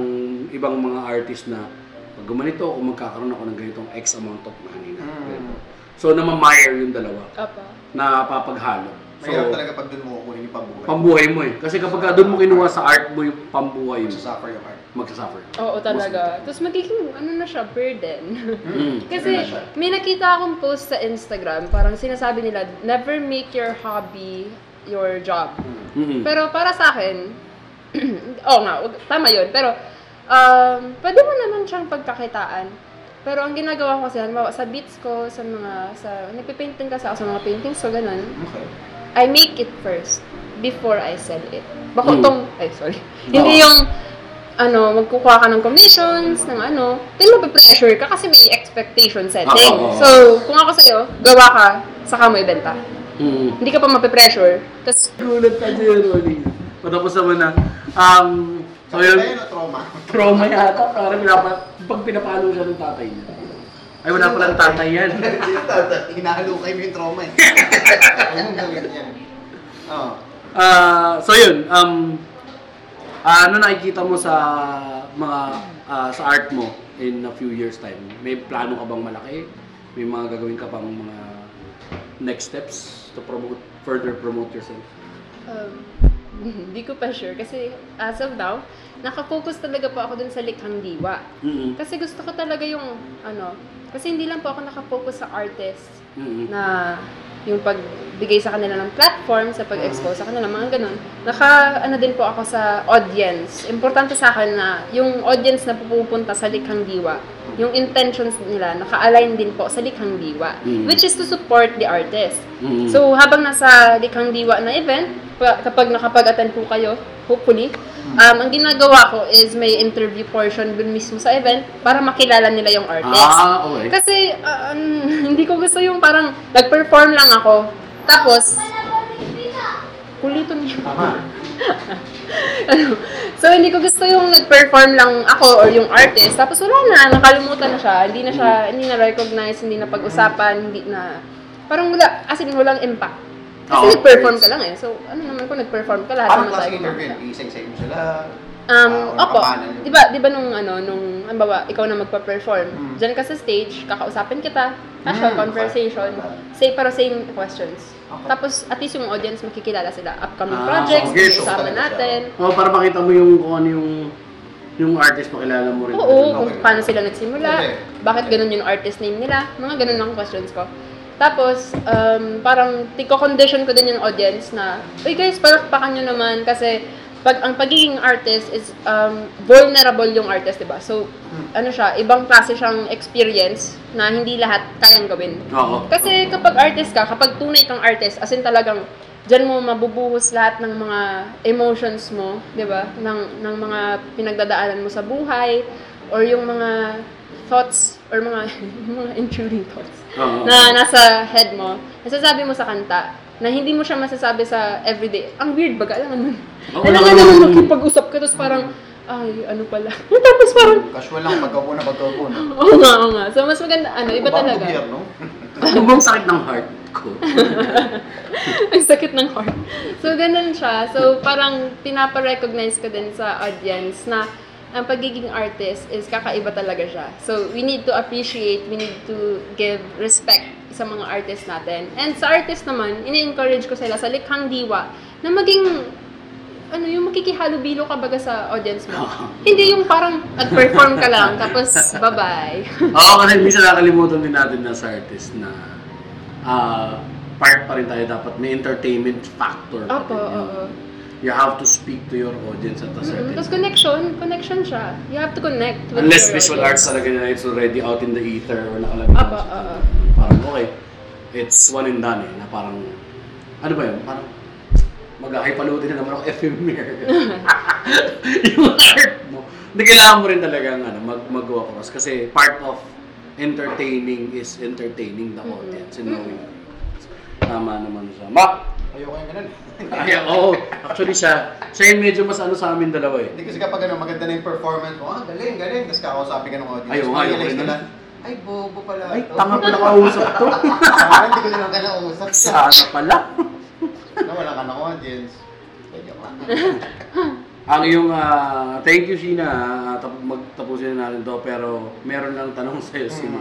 ibang mga artist na pag gumanito ako, magkakaroon ako ng ganitong X amount of money na. Mm. So, namamayer yung dalawa Apa. na papaghalo. So, Mahirap talaga pag doon mo kukunin yung pambuhay. pambuhay mo eh. Kasi kapag ka doon mo kinuha sa art mo yung pambuhay mo, Magsasuffer yung art. magsasuffer. Oo, talaga. Tapos magiging, ano na siya, burden. Mm. Kasi na siya? may nakita akong post sa Instagram, parang sinasabi nila, never make your hobby your job. Mm. Pero para sa akin, oo nga, tama yun. Pero, um, pwede mo naman siyang pagkakitaan. Pero ang ginagawa ko kasi, halimbawa, sa beats ko, sa mga, sa, nagpipainting kasi ako sa mga paintings ko, ganun. Okay. I make it first before I sell it. Baka Mm. tong, ay sorry. Hindi yung, ano, magkukuha ka ng commissions, ng ano, then mape-pressure ka kasi may expectation setting. Oo, oo, oo. So, kung ako sa'yo, gawa ka, saka mo ibenta. Mm. Hindi ka pa mape-pressure. Tapos, Gulat ka dyan, Rolly. Matapos naman na, um, so yun, trauma. trauma yata, parang pinapat, pag pinapalo siya ng tatay niya. Ay, wala palang tatay yan. Hinahalukay mo yung trauma eh. Huwag mong gawin yan. Oo. Ah, so yun, um, ah, ano nakikita mo sa mga ah, sa art mo in a few years time? May plano ka bang malaki? May mga gagawin ka pang mga next steps to promote further promote yourself? um, hindi ko pa sure. Kasi, as of now, nakafocus talaga po ako dun sa likhang diwa. Mm-mm. Kasi gusto ko talaga yung, ano, kasi hindi lang po ako nakafocus sa artist. Mm-mm. na yung pagbigay sa kanila ng platform, sa pag-expose sa kanila, mga ganun. Naka, ano din po ako sa audience. Importante sa akin na yung audience na pupunta sa Likhang Diwa, yung intentions nila, naka-align din po sa Likhang Diwa, Mm. which is to support the artist. Mm-mm. So, habang nasa Likhang Diwa na event, kapag nakapag-attend po kayo, hopefully, um, ang ginagawa ko is may interview portion dun mismo sa event para makilala nila yung artist. ah, okay. Kasi, ah, um, hindi ko gusto yung parang nag-perform lang ako. Tapos, kulito niya. Ano, so, hindi ko gusto yung nag-perform lang ako or yung artist. Tapos, wala na, nakalimutan na siya. Hindi na siya, hindi na recognize, hindi na pag-usapan, hindi na, parang wala, as in, walang impact. Kasi Oo. nag-perform ka lang eh. So, ano naman kung nag-perform ka, lahat Anong naman tayo interview? mo sila? Um, or opo. Di ba, di ba nung ano, nung, halimbawa, ikaw na magpa-perform, Mm. Diyan ka sa stage, kakausapin kita, casual Mm, conversation, okay. say, pero same questions. Okay. Tapos, at least yung audience makikilala sila. Upcoming Ah, projects, okay. So, natin. Oh, para makita mo yung kung ano yung yung artist makilala mo rin. Oo, kung Okay. paano sila nagsimula, Okay. bakit ganun yung artist name nila, mga ganun lang questions ko. Tapos, um, parang tiko-condition ko din yung audience na, Uy guys, palakpakan nyo naman kasi pag ang pagiging artist is um, vulnerable yung artist, 'di ba? So, ano siya, ibang klase siyang experience na hindi lahat kayang gawin. Oo. Kasi kapag artist ka, kapag tunay kang artist, as in talagang diyan mo mabubuhos lahat ng mga emotions mo, 'di ba? Ng ng mga pinagdadaanan mo sa buhay or yung mga thoughts or mga mga intruding thoughts Oo. na nasa head mo. Nasasabi mo sa kanta na hindi mo siya masasabi sa everyday. Ang weird baga, alam mo. Oo, alam mo naman mo. makipag-usap ka tapos parang ay, ano pala. tapos parang Casual lang pagkaupo na pagkaupo. No? Oo nga, oo nga. So, mas maganda, ano, iba talaga. gobyerno. Ano bang sakit ng heart ko? Ang sakit ng heart. So, ganun siya. So, parang pinapa-recognize ko din sa audience na ang pagiging artist is kakaiba talaga siya. So, we need to appreciate, we need to give respect sa mga artist natin. And sa artist naman, ini-encourage ko sila sa likhang diwa na maging ano yung makikihalubilo ka baga sa audience mo. Hindi yung parang nag-perform ka lang tapos bye-bye. Oo, kasi minsan nakakalimutan din natin na sa artist na ah part pa rin tayo dapat may entertainment factor. Opo, yun. You have to speak to your audience at a certain Tapos connection, connection siya. You have to connect with Unless your visual audience. arts talaga na it's already out in the ether or nakalagay. Apa, oo. Parang okay, it's one and done eh, na parang, ano ba yun, parang, mag-hypaloadin na naman ako ephemer. yung art mo. Hindi kailangan mo rin talaga ano, mag mag-go across kasi part of entertaining is entertaining the audience and knowing audience. Tama naman siya. Mak! Ayoko yung ganun. Ay, oo. Actually siya, siya yung medyo mas ano sa amin dalawa eh. Hindi kasi kapag ano, maganda na yung performance mo, ah, galing, galing. Tapos kakausapin ka ng audience. Ay, Realize ayoko rin nila, nun. Ay, bobo pala. Ay, ito." tanga pala kausap to. Sana hindi ko naman ka nausap. Sana pala. Na wala ka ng audience. Kaya ka. Ang yung, ah, thank you Sheena, ah, tap- magtapusin na natin to, pero meron lang tanong sa'yo, sino?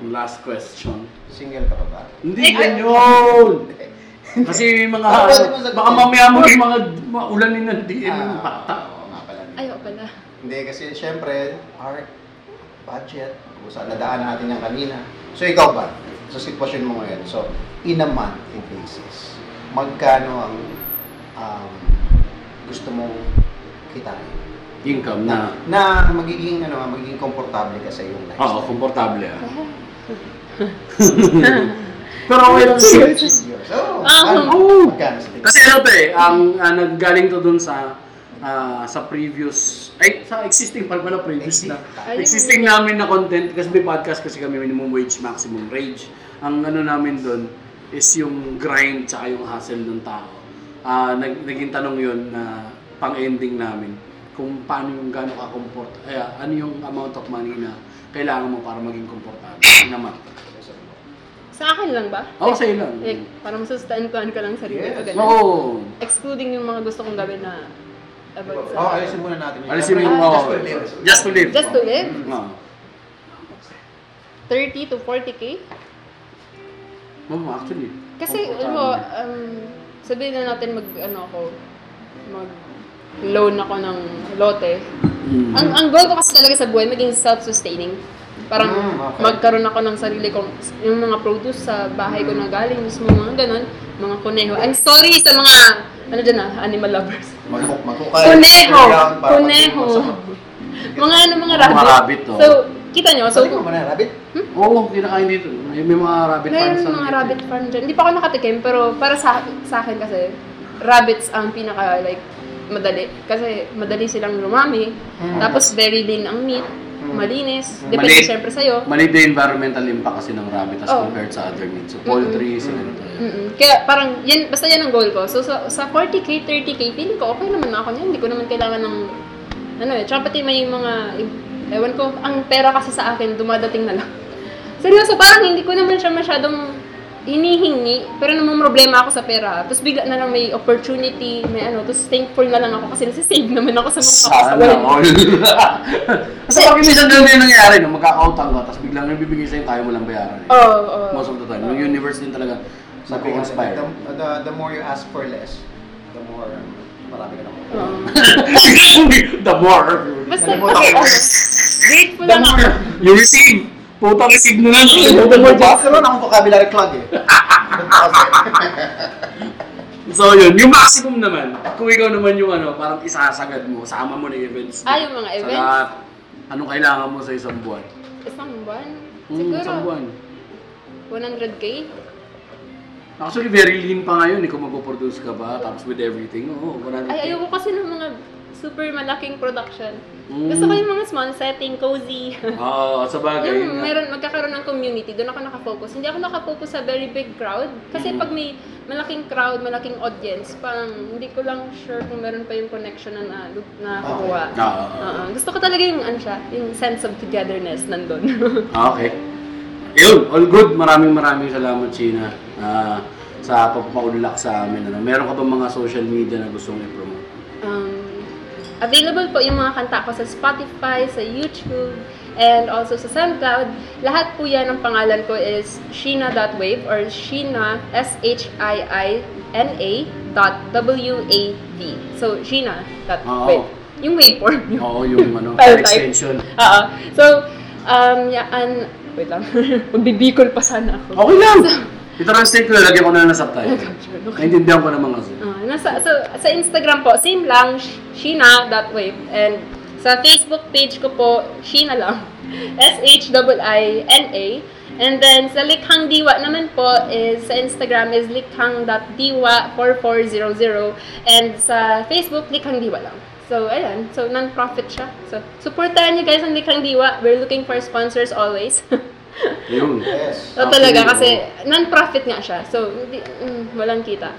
Yung last question. Single ka pa ba? Hindi yan yun! Kasi may mga, sagutin. baka mamaya mo yung mga maulanin ng DM ng Ah, bata. Oo nga pala. Ayaw pala. Hindi, kasi syempre, art, budget, kung saan nadaan natin yung kanina. So ikaw ba, sa sitwasyon mo ngayon, so in a monthly basis, magkano ang um, gusto mong kitain? Income na. Na magiging, ano, magiging komportable ka sa iyong Oo, lifestyle. komportable ah. Pero okay lang siya. Magkano sa tingin? Kasi ano to eh, ang ah, naggaling to dun sa ah, sa previous, ay sa existing pala pala previous na. Existing namin na content, kasi may podcast kasi kami minimum wage, maximum rage. Ang ano namin dun is yung grind tsaka yung hustle ng tao. Ah, nag, naging tanong yun na pang-ending namin kung paano yung gano'n ka comport ay, ah, ano yung amount of money na kailangan mo para maging komportable naman. Sa akin lang ba? Oo, sa'yo lang. Like, para masustantuan ka lang sarili ko. Yes. ganun. Oo. Excluding yung mga gusto kong gawin na about sa... Oh, alisin muna natin. yun. Alisin mo yung Just oo. to live. Just to live. Just to live? Oo. 30 to 40k? Oo, actually. Kasi, Komportable. ano mo, um, sabihin na natin mag, ano ako, mag loan ako ng lote. Mm. Ang, ang goal ko kasi talaga sa buhay, maging self-sustaining. Parang Mm, okay. magkaroon ako ng sarili kong, yung mga produce sa bahay ko na galing, mismo mga ganun, mga kuneho. I'm sorry sa mga, ano dyan ah, animal lovers. Magkuk- magkukay. Kuneho! Kuneho! mga ano, mga Mga rabbit. rabbit, oh. So, kita nyo, so, Sabi ko naman na, rabbit. Oo, kinakain dito. May, may mga rabbit farms mga rabbit farm dyan. Hindi pa ako nakatikim, pero para sa, sa akin kasi, rabbits ang pinaka, like, madali. Kasi madali silang lumami. Hmm. Tapos very lean ang meat. Malinis. Depende Maliit. syempre sa'yo. Maliit na environmental impact kasi ng rabbit as Oh. compared sa other meat. So, poultry, sila nito. Mm-mm. Kaya parang, yan, basta yan ang goal ko. So sa, sa 40k, 30k, feeling ko okay naman na ako niyan. Hindi ko naman kailangan ng, ano eh, tsaka pati may mga, ewan ko, ang pera kasi sa akin, dumadating na lang. Seryoso, parang hindi ko naman siya masyadong hinihingi, pero namang problema ako sa pera. Tapos bigla na lang may opportunity, may ano, tapos thankful na lang ako kasi nasisave naman ako sa mga Sana all. Kasi pag minsan ganun yung nangyari, no, magkakautang ka, tapos biglang nagbibigay sa'yo, kaya mo lang bayaran. eh. Oo, oo. Most of the time. Yung universe din talaga, Sabi ko, nag-inspire. the, the, the more you ask for less, the more um, marami ka na Oo. the more. Basta, ko. grateful The lang ako. you receive. Puta, receive na lang. The more just naman akong vocabulary clog eh. So yun, yung maximum naman, kung ikaw naman yung ano, parang isasagad mo, sama mo na events. Ah, yung mga Sa events? lahat, anong kailangan mo sa isang buwan? Isang buwan? Hmm, Siguro, isang buwan. 100k? Actually, very lean pa ngayon eh, kung magpo-produce ka ba, tapos with everything, oo, 100 Ay, ayoko kasi ng mga super malaking production. Mm. Gusto ko yung mga small setting, cozy. Oo, sa bagay. yung meron, magkakaroon ng community, doon ako nakafocus. Hindi ako nakafocus sa very big crowd. Kasi Mm. pag may malaking crowd, malaking audience, parang hindi ko lang sure kung meron pa yung connection na na, na kukuha. Ah, ah, ah. Oo. gusto ko talaga yung ano siya, yung sense of togetherness nandun. Ah, okay. Yun, all good. Maraming maraming salamat, China, ah, sa pagpapaulak sa amin. Ano. Meron ka ba mga social media na gustong i-promote? Um, available po yung mga kanta ko sa Spotify, sa YouTube, and also sa SoundCloud. Lahat po yan ang pangalan ko is Sheena.wave or Sheena, S-H-I-I-N-A dot W-A-V. So, Sheena.wave. Yung waveform. Oo, yung ano, extension. Oo. So, um, yan, wait lang. Magbibikol pa sana ako. Okay lang! I-translate ko, lalagyan ko na lang na subtitle. Naintindihan ko naman kasi. Ah, nasa, so, sa Instagram po, same lang, sh- sheena.wave. And sa Facebook page ko po, Sheena lang. S-H-I-I-N-A. And then sa Likhang Diwa naman po is sa Instagram is likhang.diwa4400 and sa Facebook Likhang Diwa lang. So ayan, so non-profit siya. So supportahan niyo guys ang Likhang Diwa. We're looking for sponsors always. Yun. Yes. so talaga kasi non-profit nga siya. So hindi, mm, walang kita.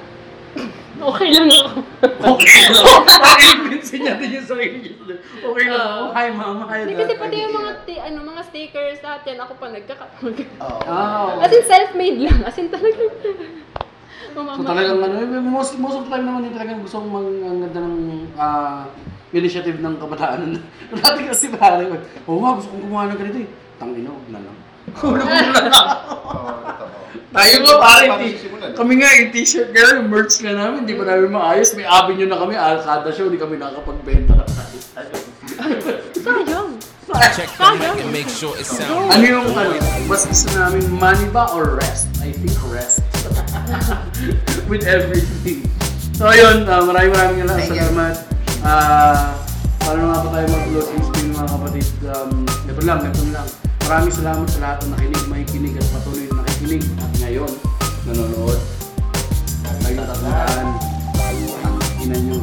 okay lang ako. Okay lang. Convince niya din yung sarili niya. Okay lang. Oo. Hi, mama. Hi, Hindi kasi pati yung mga ti- ano mga stickers lahat yan ako pa nagkaka Oo. Ah, As in self-made lang. As in talaga. So talagang ano, eh, most, most of the time naman yung talagang gusto kong mag, ang ganda ng ah, initiative ng kabataan. Dati kasi pare, oh nga, gusto kong gumawa ng ganito eh. Tangina, huwag na lang. Mo na lang. Tayo nga pare, kami nga yung t-shirt nga, yung merch nga namin, hindi pa namin maayos. May avenue na kami, ah, kada show, hindi kami nakakapagbenta na tayo. Sayang. Check the mic and make sure it sounds Ano yung ano, mas gusto namin money ba or rest? I think rest. With everything. So ayun, uh, maraming maraming Thank you. salamat. Ah, paano nga pa tayo mag-closing spin mga kapatid? Um, ito lang, ito lang. Maraming salamat sa lahat ng nakinig, makikinig at patuloy na nakikinig at ngayon nanonood. Lagi tatandaan, ang ina nyo,